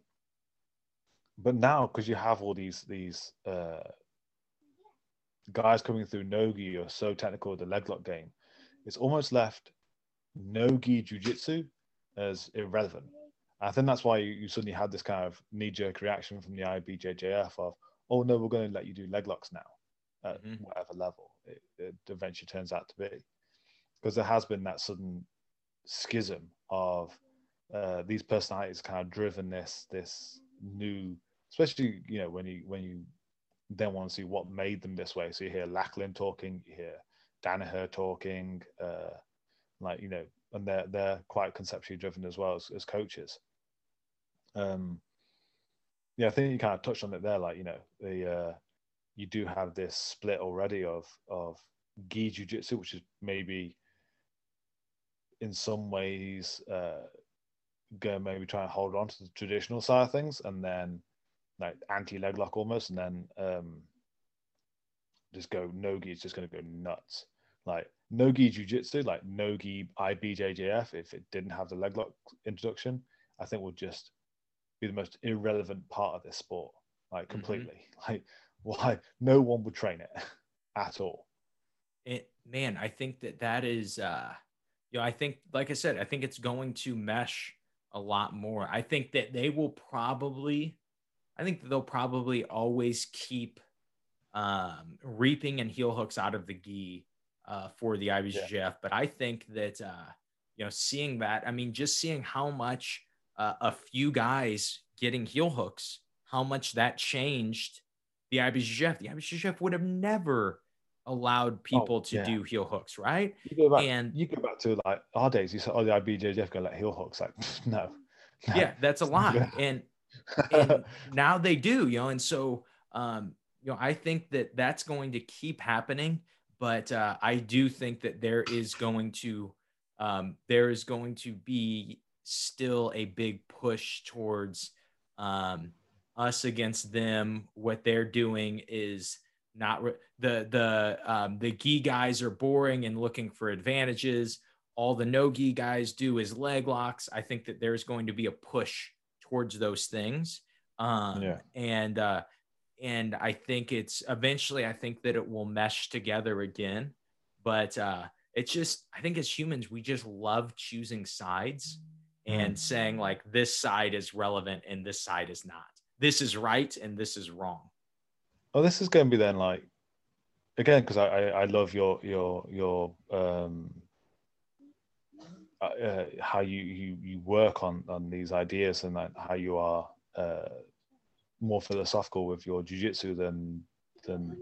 but now, because you have all these these uh, guys coming through nogi or so technical with the leg lock game, it's almost left nogi jiu-jitsu as irrelevant. I think that's why you, you suddenly had this kind of knee-jerk reaction from the IBJJF of, oh no, we're going to let you do leg locks now at mm-hmm. whatever level it, it eventually turns out to be. Because there has been that sudden schism of uh, these personalities kind of driven this this new, especially you know when you when you then want to see what made them this way. So you hear Lachlan talking, you hear Danaher talking, uh, like you know, and they're they're quite conceptually driven as well as, as coaches. Um, yeah, I think you kind of touched on it there. Like you know, the uh, you do have this split already of of gi jiu-jitsu, which is maybe in some ways uh, going maybe try and hold on to the traditional side of things, and then like anti leg lock almost, and then um, just go nogi It's just going to go nuts. Like nogi jiu-jitsu, like nogi IBJJF, if it didn't have the leg lock introduction, I think would just be the most irrelevant part of this sport, like mm-hmm. completely. Mm-hmm. Like why no one would train it at all. It man, I think that that is, uh, you know, I think, like I said, I think it's going to mesh a lot more. I think that they will probably I think they'll probably always keep um, reaping and heel hooks out of the gi uh, for the IBJJF. Yeah. But I think that, uh, you know, seeing that, I mean, just seeing how much uh, a few guys getting heel hooks, how much that changed the IBJJF. The IBJJF would have never allowed people oh, to yeah. do heel hooks, right? You go back, and you go back to like our days. You said, "Oh, the IBJJF gonna let heel hooks." Like, no, no. Yeah, that's a lie. and and now they do, you know, and so um, you know, I think that that's going to keep happening, but uh, I do think that there is going to um, there is going to be still a big push towards um, us against them. What they're doing is not re- the the um, the gi guys are boring and looking for advantages. All the no gi guys do is leg locks. I think that there's going to be a push towards those things. Um, yeah. And uh, and I think it's eventually I think that it will mesh together again. But uh, it's just I think as humans we just love choosing sides and mm. saying like this side is relevant and this side is not. This is right and this is wrong. Oh, this is going to be then like again because I, I, I love your your your um uh, uh, how you, you you work on on these ideas and like how you are uh, more philosophical with your jujitsu than than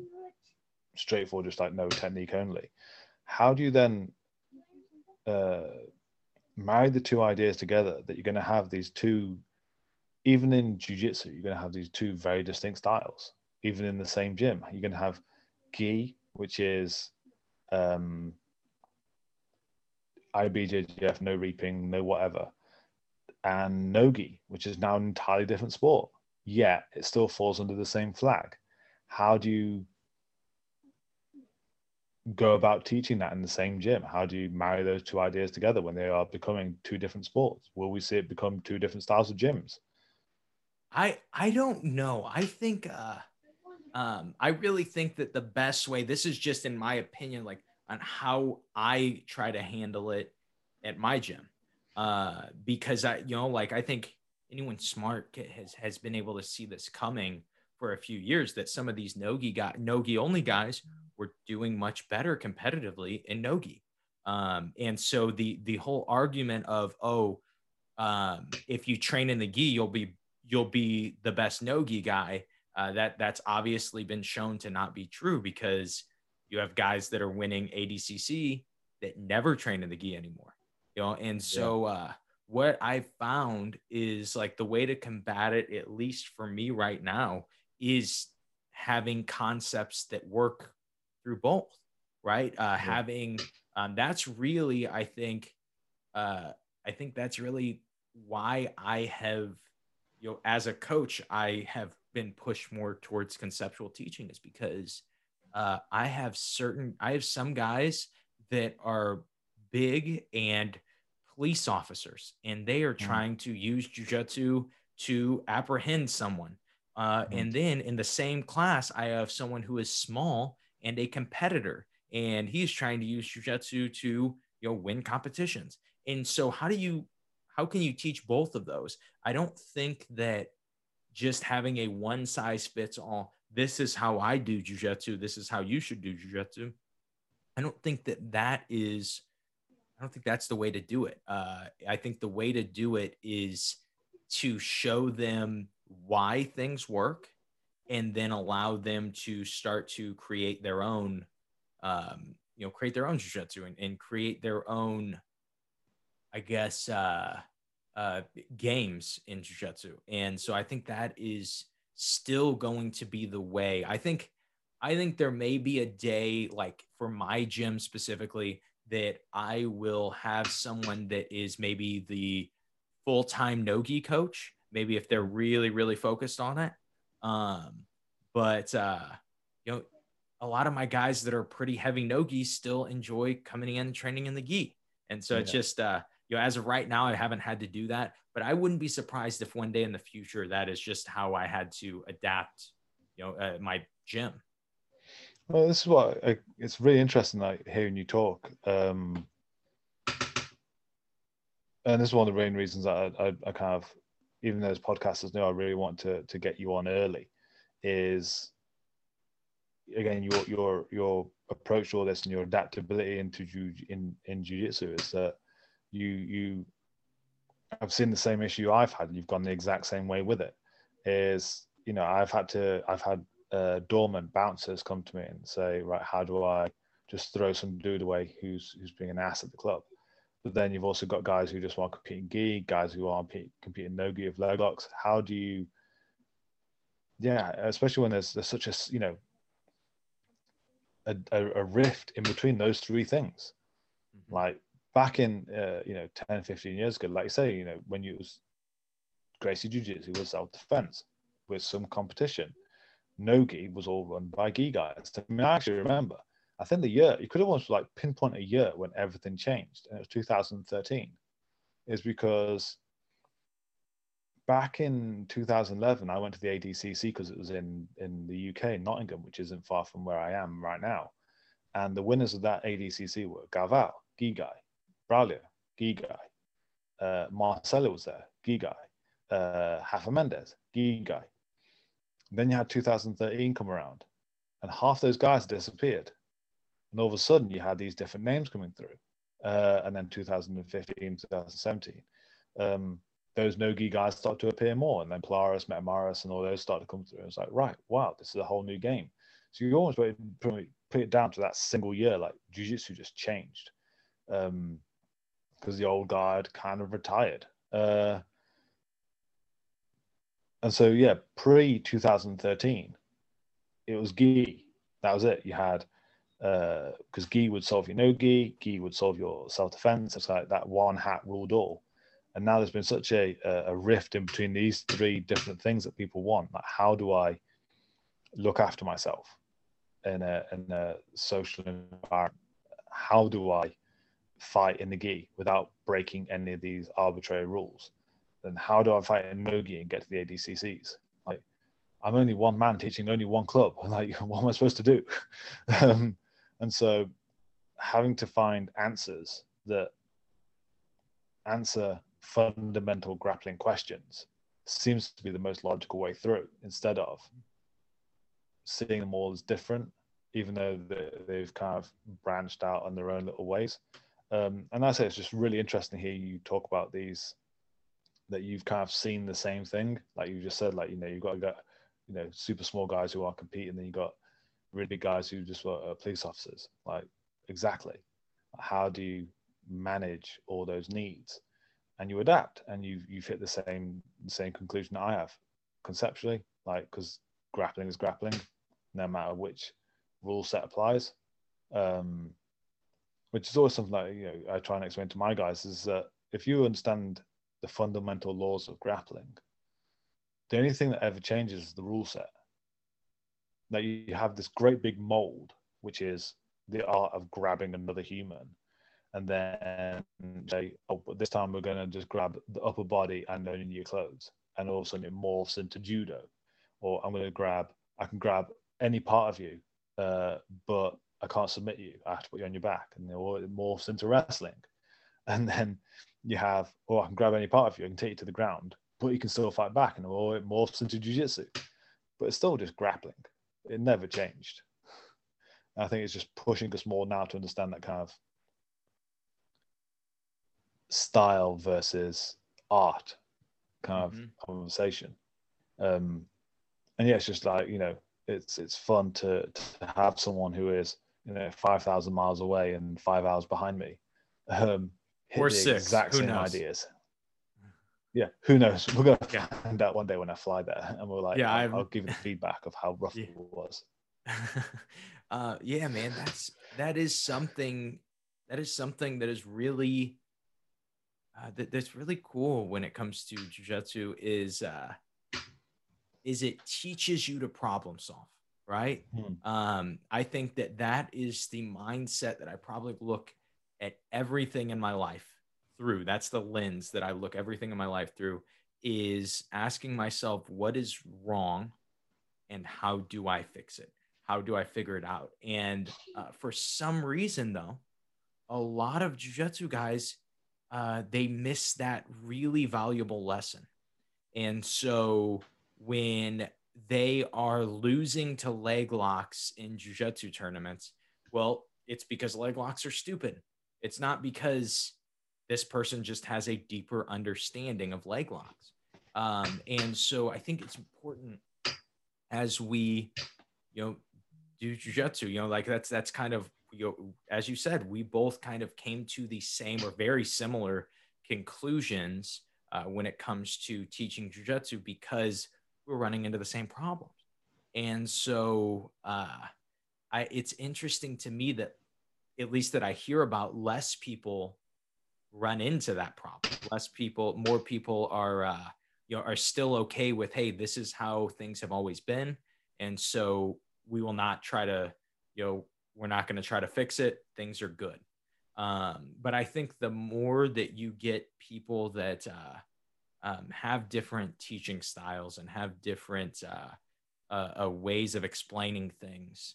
straightforward, just like no technique only. How do you then uh, marry the two ideas together? That you're going to have these two, even in jujitsu, you're going to have these two very distinct styles. Even in the same gym, you're going to have gi, which is um, IBJJF, no reaping, no whatever, and Nogi, which is now an entirely different sport. Yet it still falls under the same flag. How do you go about teaching that in the same gym? How do you marry those two ideas together when they are becoming two different sports? Will we see it become two different styles of gyms? I I don't know. I think uh um I really think that the best way this is just in my opinion like on how I try to handle it at my gym. Uh, because I, you know, like I think anyone smart has has been able to see this coming for a few years that some of these nogi got nogi only guys were doing much better competitively in nogi. Um, and so the the whole argument of oh, um, if you train in the gi, you'll be you'll be the best nogi guy. Uh, that that's obviously been shown to not be true because you have guys that are winning ADCC that never train in the gi anymore. You know, and so uh, what I found is like the way to combat it, at least for me right now, is having concepts that work through both, right? Uh, yeah. Having um, that's really, I think, uh, I think that's really why I have, you know, as a coach, I have been pushed more towards conceptual teaching is because uh, I have certain, I have some guys that are big and police officers, and they are mm. trying to use jujitsu to apprehend someone. Uh, mm. And then in the same class, I have someone who is small and a competitor, and he's trying to use jujitsu to you know win competitions. And so, how do you, how can you teach both of those? I don't think that just having a one size fits all. This is how I do jujitsu. This is how you should do jujitsu. I don't think that that is I don't think that's the way to do it. Uh, I think the way to do it is to show them why things work and then allow them to start to create their own, um, you know, create their own jujitsu and, and create their own, I guess, uh, uh, games in jujitsu. And so I think that is still going to be the way. I think, I think there may be a day, like for my gym specifically, that I will have someone that is maybe the full time Nogi coach, maybe if they're really, really focused on it. Um, but, uh, you know, a lot of my guys that are pretty heavy Nogi still enjoy coming in and training in the gi. And so yeah. it's just, uh, you know, as of right now, I haven't had to do that, but I wouldn't be surprised if one day in the future that is just how I had to adapt, you know, uh, my gym. Well, this is what I, it's really interesting, like hearing you talk. Um, and this is one of the main reasons that I, I, I kind of, even though as podcasters know, I really want to to get you on early. Is again your your your approach to all this and your adaptability into ju- in in jiu-jitsu is that you you I've seen the same issue I've had. You've gone the exact same way with it. Is you know I've had to I've had uh, dormant bouncers come to me and say, right, how do I just throw some dude away who's who's being an ass at the club? But then you've also got guys who just want to compete in gi, guys who compete in no gi of leg locks. How do you, yeah, especially when there's there's such a you know a, a, a rift in between those three things. Mm-hmm. Like back in uh, you know 10, 15 years ago, like you say, you know when you was Gracie Jiu Jitsu was self defense with some competition Nogi was all run by Gi guys. I mean, I actually remember. I think the year you could almost like pinpoint a year when everything changed, and it was 2013. Is because back in 2011, I went to the ADCC because it was in in the UK, Nottingham, which isn't far from where I am right now. And the winners of that ADCC were Galvão, Gi guy, Braulio, Gi guy, uh, Marcelo was there, Gi guy, uh, Rafa Mendes, Gi guy, then you had 2013 come around, and half those guys disappeared. And all of a sudden, you had these different names coming through. Uh, and then 2015, 2017, um, those Nogi guys start to appear more. And then Polaris, Metamoris, and all those start to come through. It's like, right, wow, this is a whole new game. So you almost put it down to that single year, like Jiu Jitsu just changed. Because the old guard kind of retired. Uh, and so yeah, pre 2013, it was gi. That was it. You had uh because uh, gi would solve your no gi, gi would solve your self defense. It's like that one hat ruled all. And now there's been such a a rift in between these three different things that people want. Like, how do I look after myself in a in a social environment? How do I fight in the gi without breaking any of these arbitrary rules? then how do I fight in Nogi and get to the ADCCs? Like, I'm only one man teaching only one club. Like, what am I supposed to do? um, and so, having to find answers that answer fundamental grappling questions seems to be the most logical way through instead of seeing them all as different, even though they've kind of branched out on their own little ways. Um, and I say it's just really interesting to hear you talk about these that you've kind of seen the same thing. Like you just said, like you know, you've got got you know super small guys who are competing, then you got really big guys who just were uh, police officers. Like exactly, how do you manage all those needs? and you adapt and you you've hit the same same conclusion that I have conceptually, like because grappling is grappling, no matter which rule set applies. Um, which is always something that you know I try and explain to my guys is that if you understand the fundamental laws of grappling, the only thing that ever changes is the rule set. That you have this great big mold, which is the art of grabbing another human, and then say, oh, but this time we're going to just grab the upper body and only your clothes, and all of a sudden it morphs into judo, or I'm going to grab, I can grab any part of you, uh, but I can't submit you. I have to put you on your back, and it morphs into wrestling, and then you have, oh, I can grab any part of you, I can take you to the ground, but you can still fight back, and or it morphs into jiu-jitsu, but it's still just grappling. It never changed. I think it's just pushing us more now to understand that kind of style versus art kind mm-hmm. of conversation. Um, and yeah, it's just like you know, it's it's fun to to have someone who is you know five thousand miles away and five hours behind me, um, or six, exact who same knows? ideas. Yeah, who knows? We're gonna yeah. find out one day when I fly there, and we're like, yeah, I'll, I'll give you the feedback of how rough yeah. it was. uh, yeah, man, that's that is something that is something that is really uh, that, that's really cool when it comes to jujitsu is uh, is it teaches you to problem solve, right? Hmm. Um, I think that that is the mindset that I probably look at everything in my life through. That's the lens that I look everything in my life through. Is asking myself what is wrong, and how do I fix it? How do I figure it out? And uh, for some reason, though, a lot of jujitsu guys uh, they miss that really valuable lesson. And so when they are losing to leg locks in jujitsu tournaments, well, it's because leg locks are stupid. It's not because this person just has a deeper understanding of leg locks. Um, and so I think it's important as we, you know, do jujitsu, you know, like that's that's kind of you know, as you said, we both kind of came to the same or very similar conclusions uh, when it comes to teaching jujitsu because we're running into the same problems. And so uh, I, it's interesting to me that, at least that I hear about, less people run into that problem. Less people, more people are, uh, you know, are still okay with, hey, this is how things have always been, and so we will not try to, you know, we're not going to try to fix it. Things are good. Um, but I think the more that you get people that uh, um, have different teaching styles and have different uh, uh, uh ways of explaining things,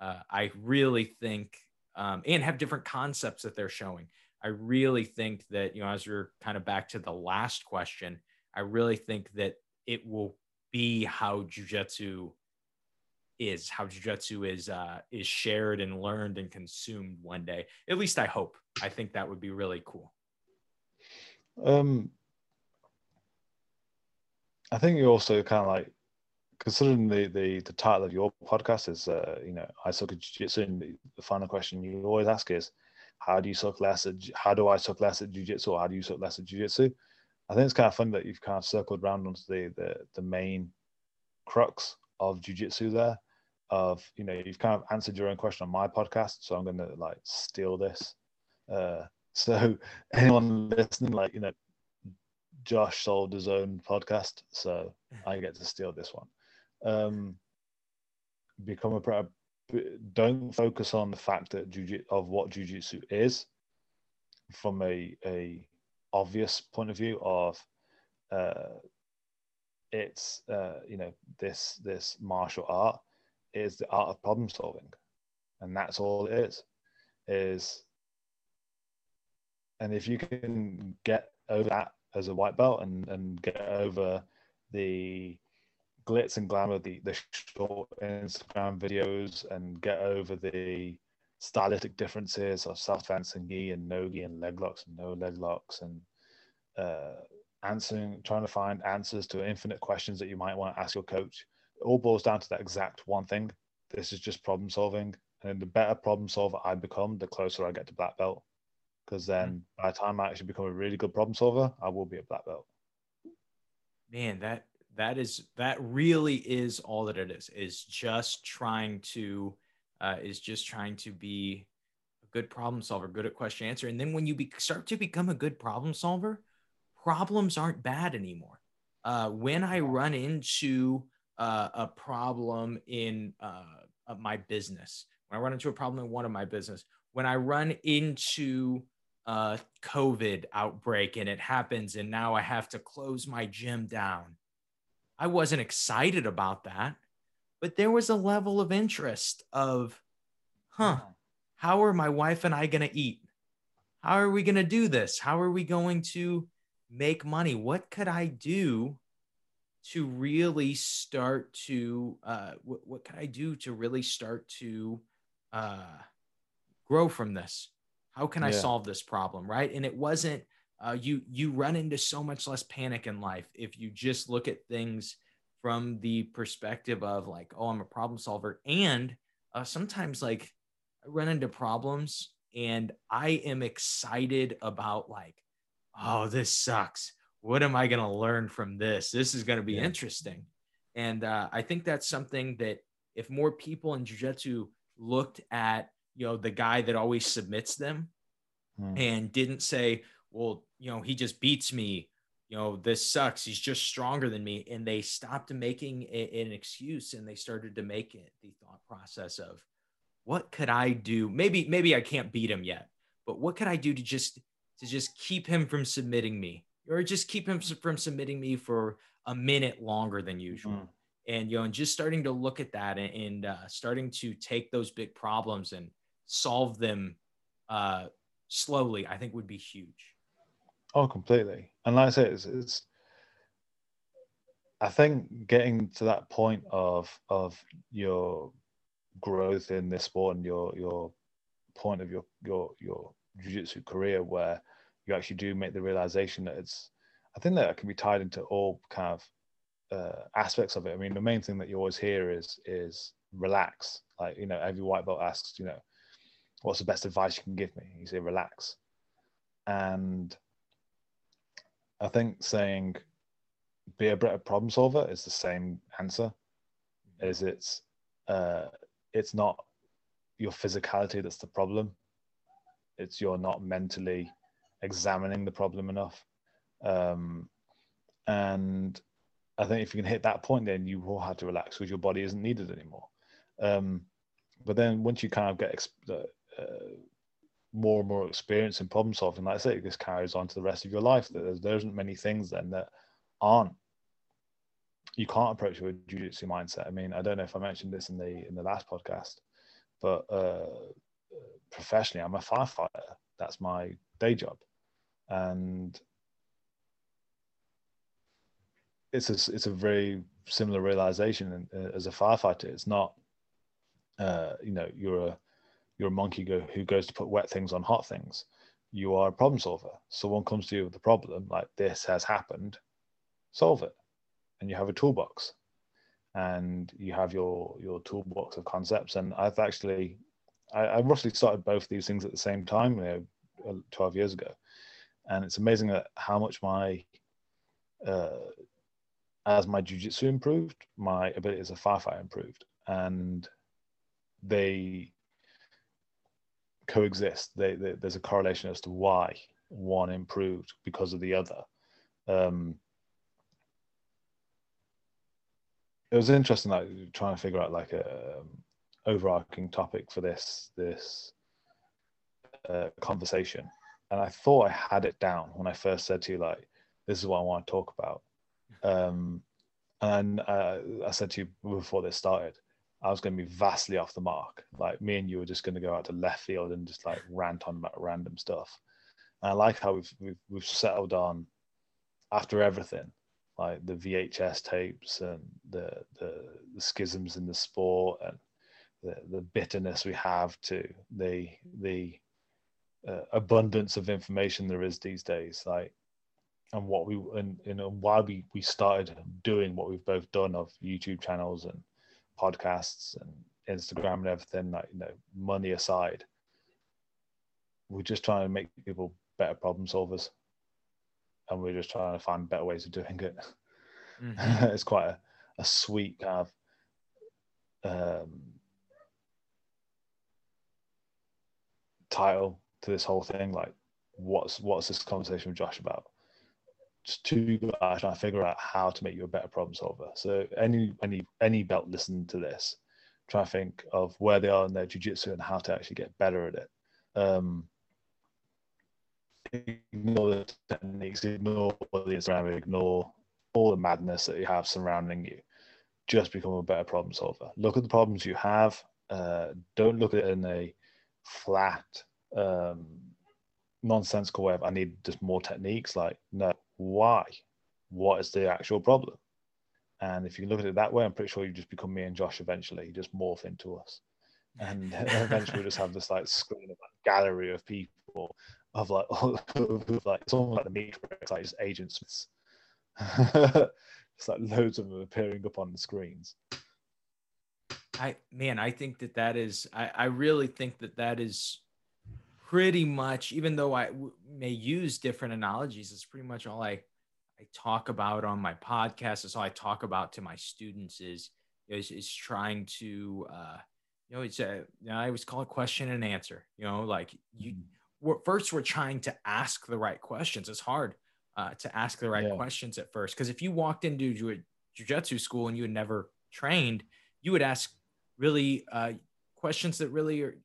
uh, I really think, um, and have different concepts that they're showing. I really think that, you know, as we're kind of back to the last question, I really think that it will be how jujitsu is how jujitsu is uh, is shared and learned and consumed one day. At least I hope. I think that would be really cool. Um, I think you also kind of like considering the, the the title of your podcast is uh, you know I suck at jiu-jitsu and the, final question you always ask is how do you suck less at how do I suck less at jiu-jitsu or how do you suck less at jiu-jitsu? I think it's kind of fun that you've kind of circled around onto the the, the main crux of jiu-jitsu there of you know you've kind of answered your own question on my podcast so i'm going to like steal this uh so anyone listening like you know josh sold his own podcast so i get to steal this one um become a pro. don't focus on the fact that jiu- of what jiu-jitsu is from a a obvious point of view of uh it's uh you know this this martial art is the art of problem solving and that's all it is is and if you can get over that as a white belt and and get over the glitz and glamour the the short instagram videos and get over the stylistic differences of defense and gi and no gi and leg locks and no leg locks and uh, answering trying to find answers to infinite questions that you might want to ask your coach It all boils down to that exact one thing. This is just problem solving. And the better problem solver I become, the closer I get to black belt. Because then mm-hmm. by the time I actually become a really good problem solver, I will be a black belt. Man, that that is that really is all that it is. Is just trying to uh, is just trying to be a good problem solver, good at question answer, and then when you be, start to become a good problem solver, problems aren't bad anymore. Uh, when I run into uh, a problem in uh, my business, when I run into a problem in one of my business, when I run into a COVID outbreak and it happens, and now I have to close my gym down. I wasn't excited about that, but there was a level of interest of, huh, how are my wife and I going to eat? How are we going to do this? How are we going to make money? What could I do to really start to, uh, what, what could I do to really start to uh, grow from this? How can I solve this problem? Right. And it wasn't, uh, you you run into so much less panic in life if you just look at things from the perspective of like oh i'm a problem solver and uh, sometimes like i run into problems and i am excited about like oh this sucks what am i going to learn from this this is going to be yeah. interesting and uh, i think that's something that if more people in jiu-jitsu looked at you know the guy that always submits them hmm. and didn't say well you know he just beats me. You know this sucks. He's just stronger than me. And they stopped making a, an excuse and they started to make it the thought process of what could i do? Maybe maybe i can't beat him yet but what could i do to just to just keep him from submitting me or just keep him from submitting me for a minute longer than usual? Mm and you know and just starting to look at that and, and uh, starting to take those big problems and solve them uh, slowly, I think would be huge. Oh, completely. And like I say, it's, it's I think getting to that point of of your growth in this sport and your your point of your your your jiu-jitsu career where you actually do make the realization that it's I think that can be tied into all kind of uh, aspects of it. I mean, the main thing that you always hear is is relax. Like you know, every white belt asks, you know, what's the best advice you can give me? You say, relax. And I think saying be a better problem solver is the same answer. Is it's uh, it's not your physicality that's the problem. It's you're not mentally examining the problem enough. Um, and I think if you can hit that point, then you will have to relax because your body isn't needed anymore. Um, but then once you kind of get exp- uh, more and more experience in problem solving, like I say, this carries on to the rest of your life. There's, there isn't many things then that aren't you can't approach it with jiu-jitsu mindset. I mean, I don't know if I mentioned this in the in the last podcast, but uh, professionally, I'm a firefighter. That's my day job, and it's a it's a very similar realization uh, as a firefighter. It's not, uh, you know, you're a you're a monkey go, who goes to put wet things on hot things. You are a problem solver. Someone comes to you with a problem like this has happened, solve it. And you have a toolbox and you have your your toolbox of concepts. And I've actually I, I roughly started both these things at the same time, you know, uh, 12 years ago. And it's amazing that how much my uh, as my jujitsu improved, my ability as a firefighter improved. And they coexist. They, they, there's a correlation as to why one improved because of the other. Um, it was interesting, like trying to figure out like a um, overarching topic for this this uh, conversation, and I thought I had it down when I first said to you like, "This is what I want to talk about." Um, and uh, I said to you before this started, I was going to be vastly off the mark. Like me and you were just going to go out to left field and just like rant on about random stuff. And I like how we've we've, we've settled on after everything, like the VHS tapes and the the, the schisms in the sport and the, the bitterness we have to the the uh, abundance of information there is these days. Like and what we and know why we we started doing what we've both done of YouTube channels and podcasts and Instagram and everything, like you know, money aside, we're just trying to make people better problem solvers, and we're just trying to find better ways of doing it. Mm-hmm. it's quite a, a sweet kind of um, title to this whole thing. Like, what's what's this conversation with Josh about? Two guys trying to figure out how to make you a better problem solver. So any any any belt listening to this, try to think of where they are in their jujitsu and how to actually get better at it. Um, ignore the techniques, ignore the Instagram, ignore all the madness that you have surrounding you. Just become a better problem solver. Look at the problems you have. Uh, don't look at it in a flat, um, nonsensical way of I need just more techniques. Like, no, why? What is the actual problem? And if you look at it that way, I'm pretty sure you just become me and Josh eventually. You just morph into us. And eventually we just have this like screen of like, gallery of people of like, of like it's almost like the Matrix, like just agents. it's like loads of them appearing up on the screens. I man, I think that that is. I, I really think that that is pretty much. Even though I w- may use different analogies, it's pretty much all I I talk about on my podcast. It's all I talk about to my students is is, is trying to. uh you know, it's a, I always call it question and answer. You know, like you, mm-hmm. we're, first we're trying to ask the right questions. It's hard uh, to ask the right yeah. questions at first. Because if you walked into jiu- jujitsu school and you had never trained, you would ask really uh, questions that really are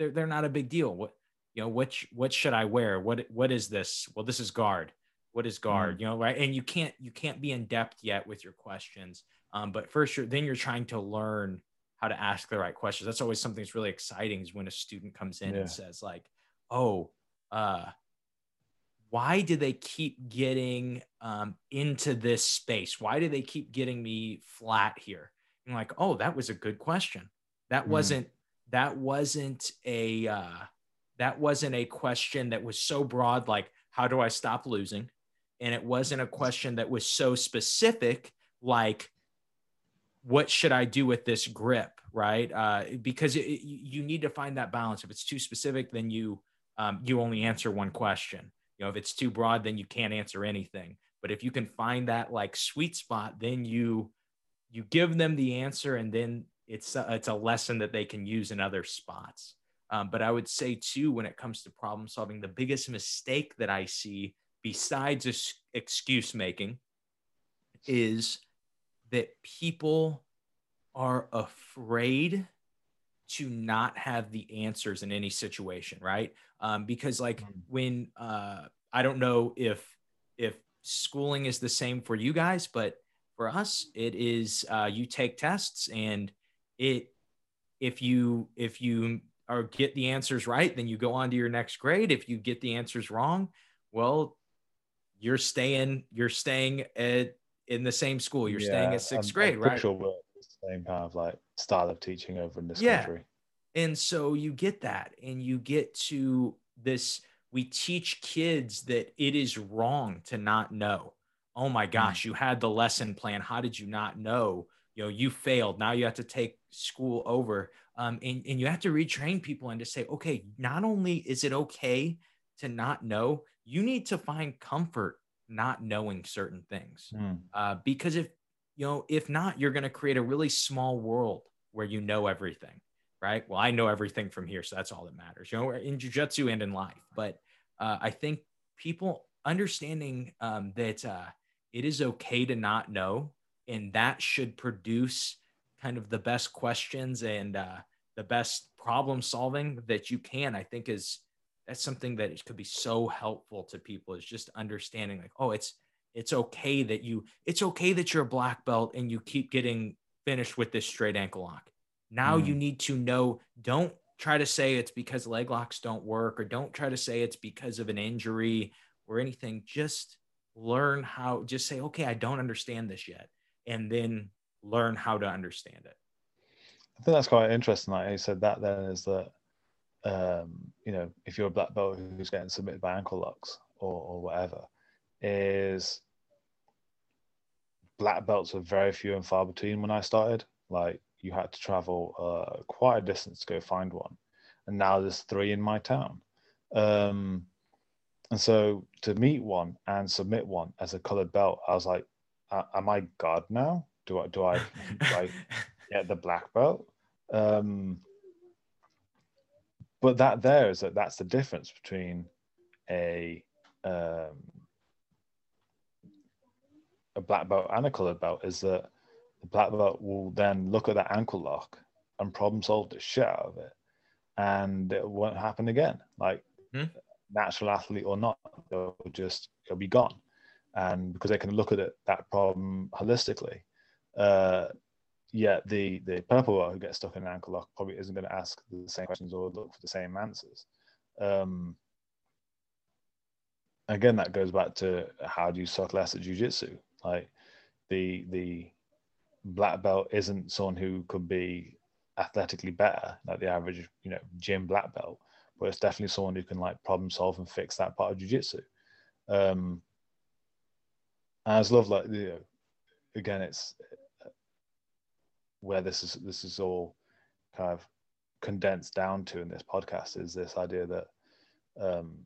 they're, they're not a big deal. What you know, which what should I wear? What what is this? Well, this is guard. What is guard? Mm. You know, right? And you can't you can't be in depth yet with your questions. Um, but first, you're then you're trying to learn how to ask the right questions. That's always something that's really exciting is when a student comes in yeah. and says like, "Oh, uh, why do they keep getting um, into this space? Why do they keep getting me flat here?" I'm like, oh, that was a good question. That mm. wasn't that wasn't a uh, that wasn't a question that was so broad like how do I stop losing, and it wasn't a question that was so specific like what should I do with this grip, right? Uh, because it, you need to find that balance. If it's too specific, then you um, you only answer one question. You know, if it's too broad, then you can't answer anything. But if you can find that like sweet spot, then you you give them the answer and then it's a, it's a lesson that they can use in other spots um, but i would say too when it comes to problem solving the biggest mistake that i see besides excuse making is that people are afraid to not have the answers in any situation right um, because like mm-hmm. when uh, i don't know if if schooling is the same for you guys but for us, it is uh, you take tests and it if you if you are get the answers right, then you go on to your next grade. If you get the answers wrong, well, you're staying you're staying at in the same school. You're yeah, staying at 6th I'm, grade, I'm right? Sure we're the same kind of like style of teaching over in this yeah. country. And so you get that, and you get to this. We teach kids that it is wrong to not know oh my mm. gosh, you had the lesson plan. How did you not know? You know, you failed. Now you have to take school over. Um, and, and you have to retrain people and to say, okay, not only is it okay to not know, you need to find comfort not knowing certain things. Mm. Uh, because if, you know, if not, you're going to create a really small world where you know everything, right? Well, I know everything from here. So that's all that matters, you know, in jujitsu and in life. But uh, I think people understanding um, that, uh, it is okay to not know and that should produce kind of the best questions and uh, the best problem solving that you can i think is that's something that could be so helpful to people is just understanding like oh it's it's okay that you it's okay that you're a black belt and you keep getting finished with this straight ankle lock. Now mm. you need to know don't try to say it's because leg locks don't work or don't try to say it's because of an injury or anything. Just learn how just say okay i don't understand this yet. And then learn how to understand it. I think that's quite interesting like you said that then is that um, you know if you're a black belt who's getting submitted by ankle locks or, or whatever is black belts are very few and far between when i started. Like you had to travel uh, quite a distance to go find one. And now there's three in my town. Um, and so to meet one and submit one as a colored belt, I was like, am I God now? Do I do I, do I get the black belt? Um, but that there is that that's the difference between a um, a black belt and a colored belt is that the black belt will then look at that ankle lock and problem solve the shit out of it, and it won't happen again. Like hmm? natural athlete or not, they'll just it'll be gone, and because they can look at it that problem holistically. Uh, yet the the purple belt who gets stuck in an ankle lock probably isn't going to ask the same questions or look for the same answers. Um, again, that goes back to how do you suck less at jujitsu? Like the the black belt isn't someone who could be athletically better, like the average, you know, gym black belt, but it's definitely someone who can like problem solve and fix that part of jujitsu. Um, and I just love like you know, again, it's where this is this is all kind of condensed down to in this podcast is this idea that um,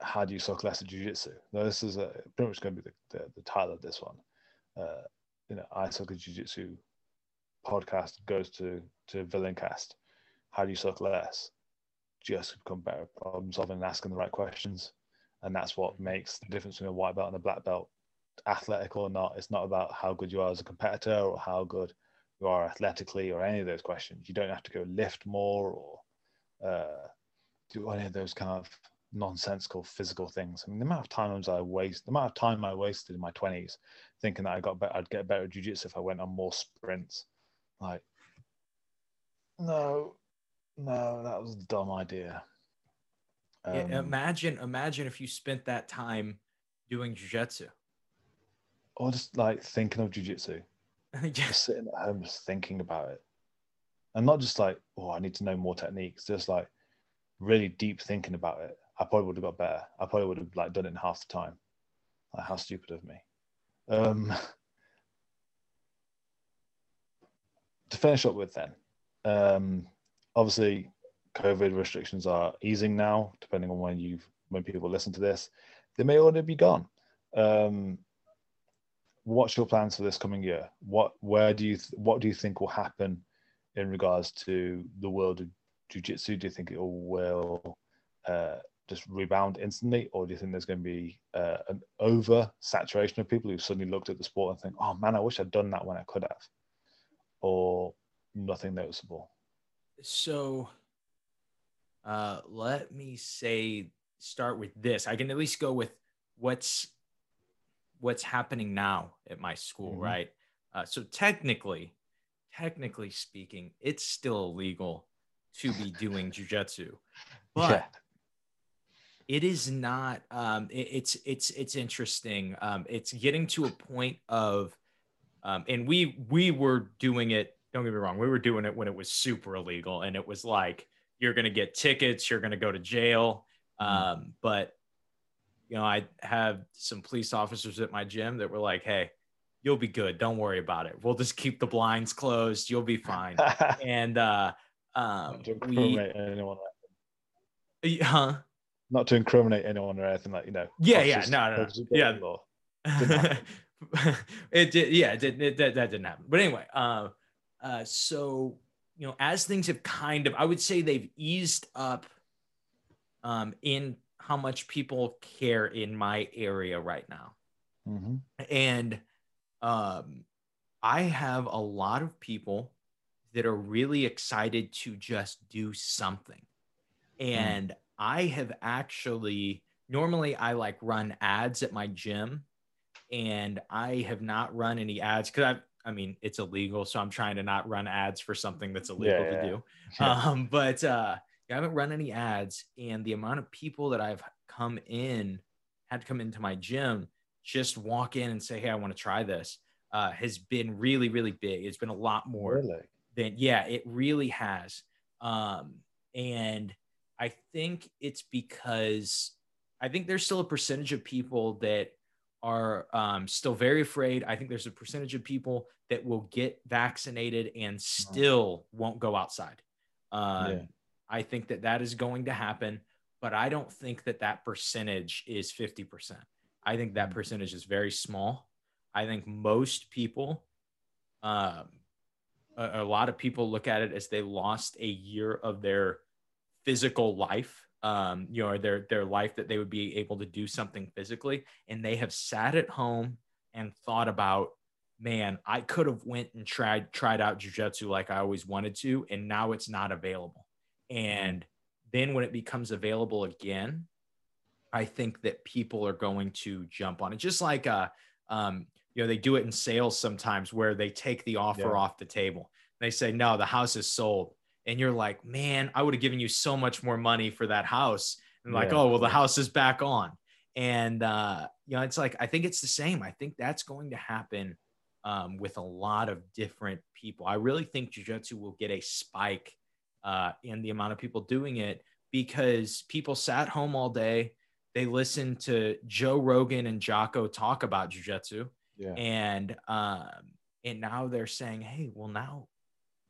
how do you suck less at jiu-jitsu? Now this is a, pretty much going to be the, the, the title of this one. Uh, you know i suck at jiu-jitsu podcast goes to to villaincast how do you suck less? Just become better at problem solving and asking the right questions. And that's what makes the difference between a white belt and a black belt athletic or not. It's not about how good you are as a competitor or how good you are athletically or any of those questions you don't have to go lift more or uh, do any of those kind of nonsensical physical things. I mean, the amount of times I waste, the amount of time I wasted in my twenties thinking that I got better, I'd get better at jujitsu if I went on more sprints. Like, no, no, that was a dumb idea. Um, yeah, imagine, imagine if you spent that time doing jujitsu. Or just like thinking of jujitsu. Just sitting at home, just thinking about it. And not just like, oh, I need to know more techniques, just like really deep thinking about it I probably would have got better. I probably would have like done it in half the time. Like how stupid of me. Um, to finish up with then, um, obviously COVID restrictions are easing now, depending on when you've when people listen to this. They may already be gone. Um, what's your plans for this coming year? What where do you th- what do you think will happen in regards to the world of jiu-jitsu? Do you think it will uh, just rebound instantly, or do you think there's going to be uh, an over saturation of people who suddenly looked at the sport and think, "Oh man, I wish I'd done that when I could have," or nothing noticeable? So, uh, let me say, start with this. I can at least go with what's what's happening now at my school, mm-hmm. right? Uh, so technically, technically speaking, it's still illegal to be doing jujitsu, but yeah it is not um, it, it's it's it's interesting um, it's getting to a point of um, and we we were doing it don't get me wrong we were doing it when it was super illegal and it was like you're going to get tickets you're going to go to jail mm-hmm. um, but you know i have some police officers at my gym that were like hey you'll be good don't worry about it we'll just keep the blinds closed you'll be fine and uh um we, anyone huh not to incriminate anyone or anything like you know. Yeah, yeah, no, no, no. yeah. It did, yeah, it did, it, that, that didn't happen. But anyway, uh, uh, so you know, as things have kind of, I would say they've eased up, um, in how much people care in my area right now, mm-hmm. and um, I have a lot of people that are really excited to just do something, mm. and. Mm I have actually normally I like run ads at my gym and I have not run any ads because I I mean it's illegal, so I'm trying to not run ads for something that's illegal yeah, to do. Yeah. Um, but uh, I haven't run any ads, and the amount of people that I've come in had to come into my gym just walk in and say, "Hey, I want to try this," uh, has been really really big. It's been a lot more really? than yeah, it really has. Um, and I think it's because I think there's still a percentage of people that are um, still very afraid. I think there's a percentage of people that will get vaccinated and still won't go outside. Um, yeah. I think that that is going to happen. but I don't think that that percentage is 50%. I think that mm. percentage is very small. I think most people, um, a, a lot of people look at it as they lost a year of their physical life um, you know, their their life that they would be able to do something physically, and they have sat at home and thought about, man, I could have went and tried tried out jujitsu like I always wanted to, and now it's not available. And then when it becomes available again, I think that people are going to jump on it. Just like uh um, you know, they do it in sales sometimes where they take the offer yeah. off the table. They say, no, the house is sold. And you're like, man, I would have given you so much more money for that house. And like, yeah. oh, well, the house is back on. And uh, you know, it's like I think it's the same. I think that's going to happen um, with a lot of different people. I really think jujitsu will get a spike uh, in the amount of people doing it because people sat home all day. They listened to Joe Rogan and Jocko talk about jujitsu, yeah. and um, and now they're saying, hey, well now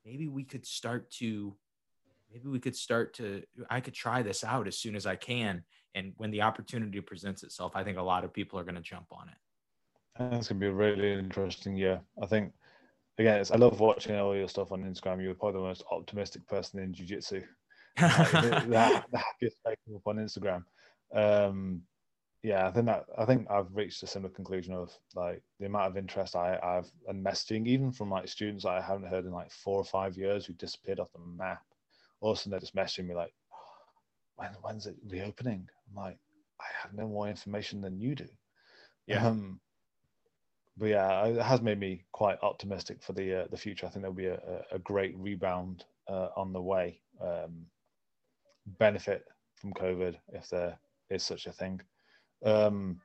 maybe we could start to maybe we could start to I could try this out as soon as I can. And when the opportunity presents itself, I think a lot of people are going to jump on it. That's gonna be really interesting. Yeah, I think again, I love watching all your stuff on Instagram. You're probably the most optimistic person in jiu-jitsu. like, the, the happiest up on Instagram. Um, yeah, I think that I think I've reached a similar conclusion of like the amount of interest I have and messaging, even from like students I haven't heard in like four or five years who disappeared off the map. All of a sudden they're just messaging me like, when when's it reopening? I'm like, I have no more information than you do. Yeah. Um, but yeah, it has made me quite optimistic for the uh, the future. I think there'll be a, a great rebound uh, on the way. Um, benefit from COVID if there is such a thing. Um,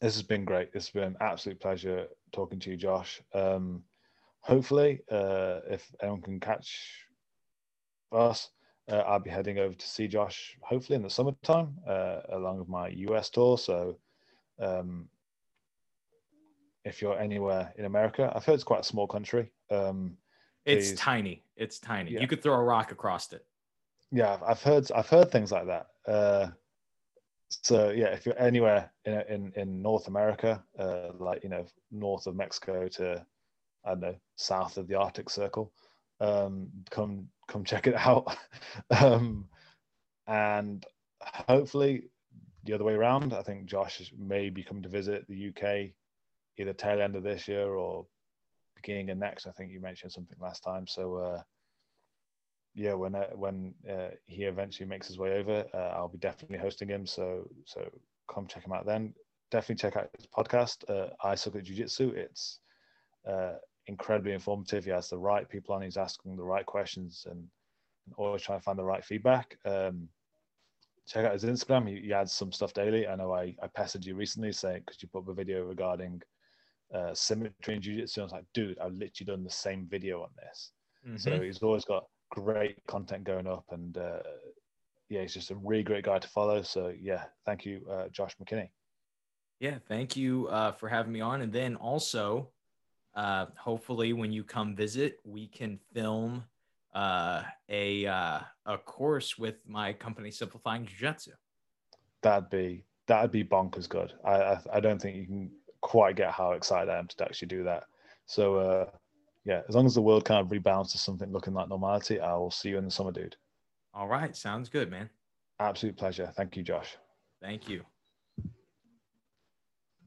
this has been great. It's been an absolute pleasure talking to you, Josh. Um, hopefully, uh, if anyone can catch us, uh, I'll be heading over to see Josh hopefully in the summertime uh, along with my US tour. So, um, if you're anywhere in America, I've heard it's quite a small country. Um, it's tiny. It's tiny. Yeah. You could throw a rock across it. Yeah, I've heard. I've heard things like that. Uh, so yeah, if you're anywhere in in, in North America, uh, like you know, north of Mexico to I don't know, south of the Arctic Circle, um, come come check it out, um, and hopefully the other way around. I think Josh may be coming to visit the UK either tail end of this year or beginning of next. I think you mentioned something last time. So uh, yeah, when uh, when uh, he eventually makes his way over, uh, I'll be definitely hosting him. So so come check him out then. Definitely check out his podcast, uh, I Suck at Jiu Jitsu. It's uh, incredibly informative. He has the right people on. He's asking the right questions and, and always trying to find the right feedback. Um, check out his Instagram. He, he, adds some stuff daily. I know I, I pestered you recently saying because you put up a video regarding uh, symmetry in jiu-jitsu. I was like, dude, I've literally done the same video on this. Mm-hmm. So he's always got great content going up, and uh, yeah, he's just a really great guy to follow. So yeah, thank you, uh, Josh McKinney. Yeah, thank you uh, for having me on, and then also, uh, hopefully, when you come visit, we can film uh, a uh, a course with my company, Simplifying Jiu-Jitsu. That'd be that'd be bonkers good. I, I I don't think you can quite get how excited I am to actually do that. So uh, yeah, as long as the world kind of rebounds to something looking like normality, I will see you in the summer, dude. All right. Sounds good, man. Absolute pleasure. Thank you, Josh. Thank you.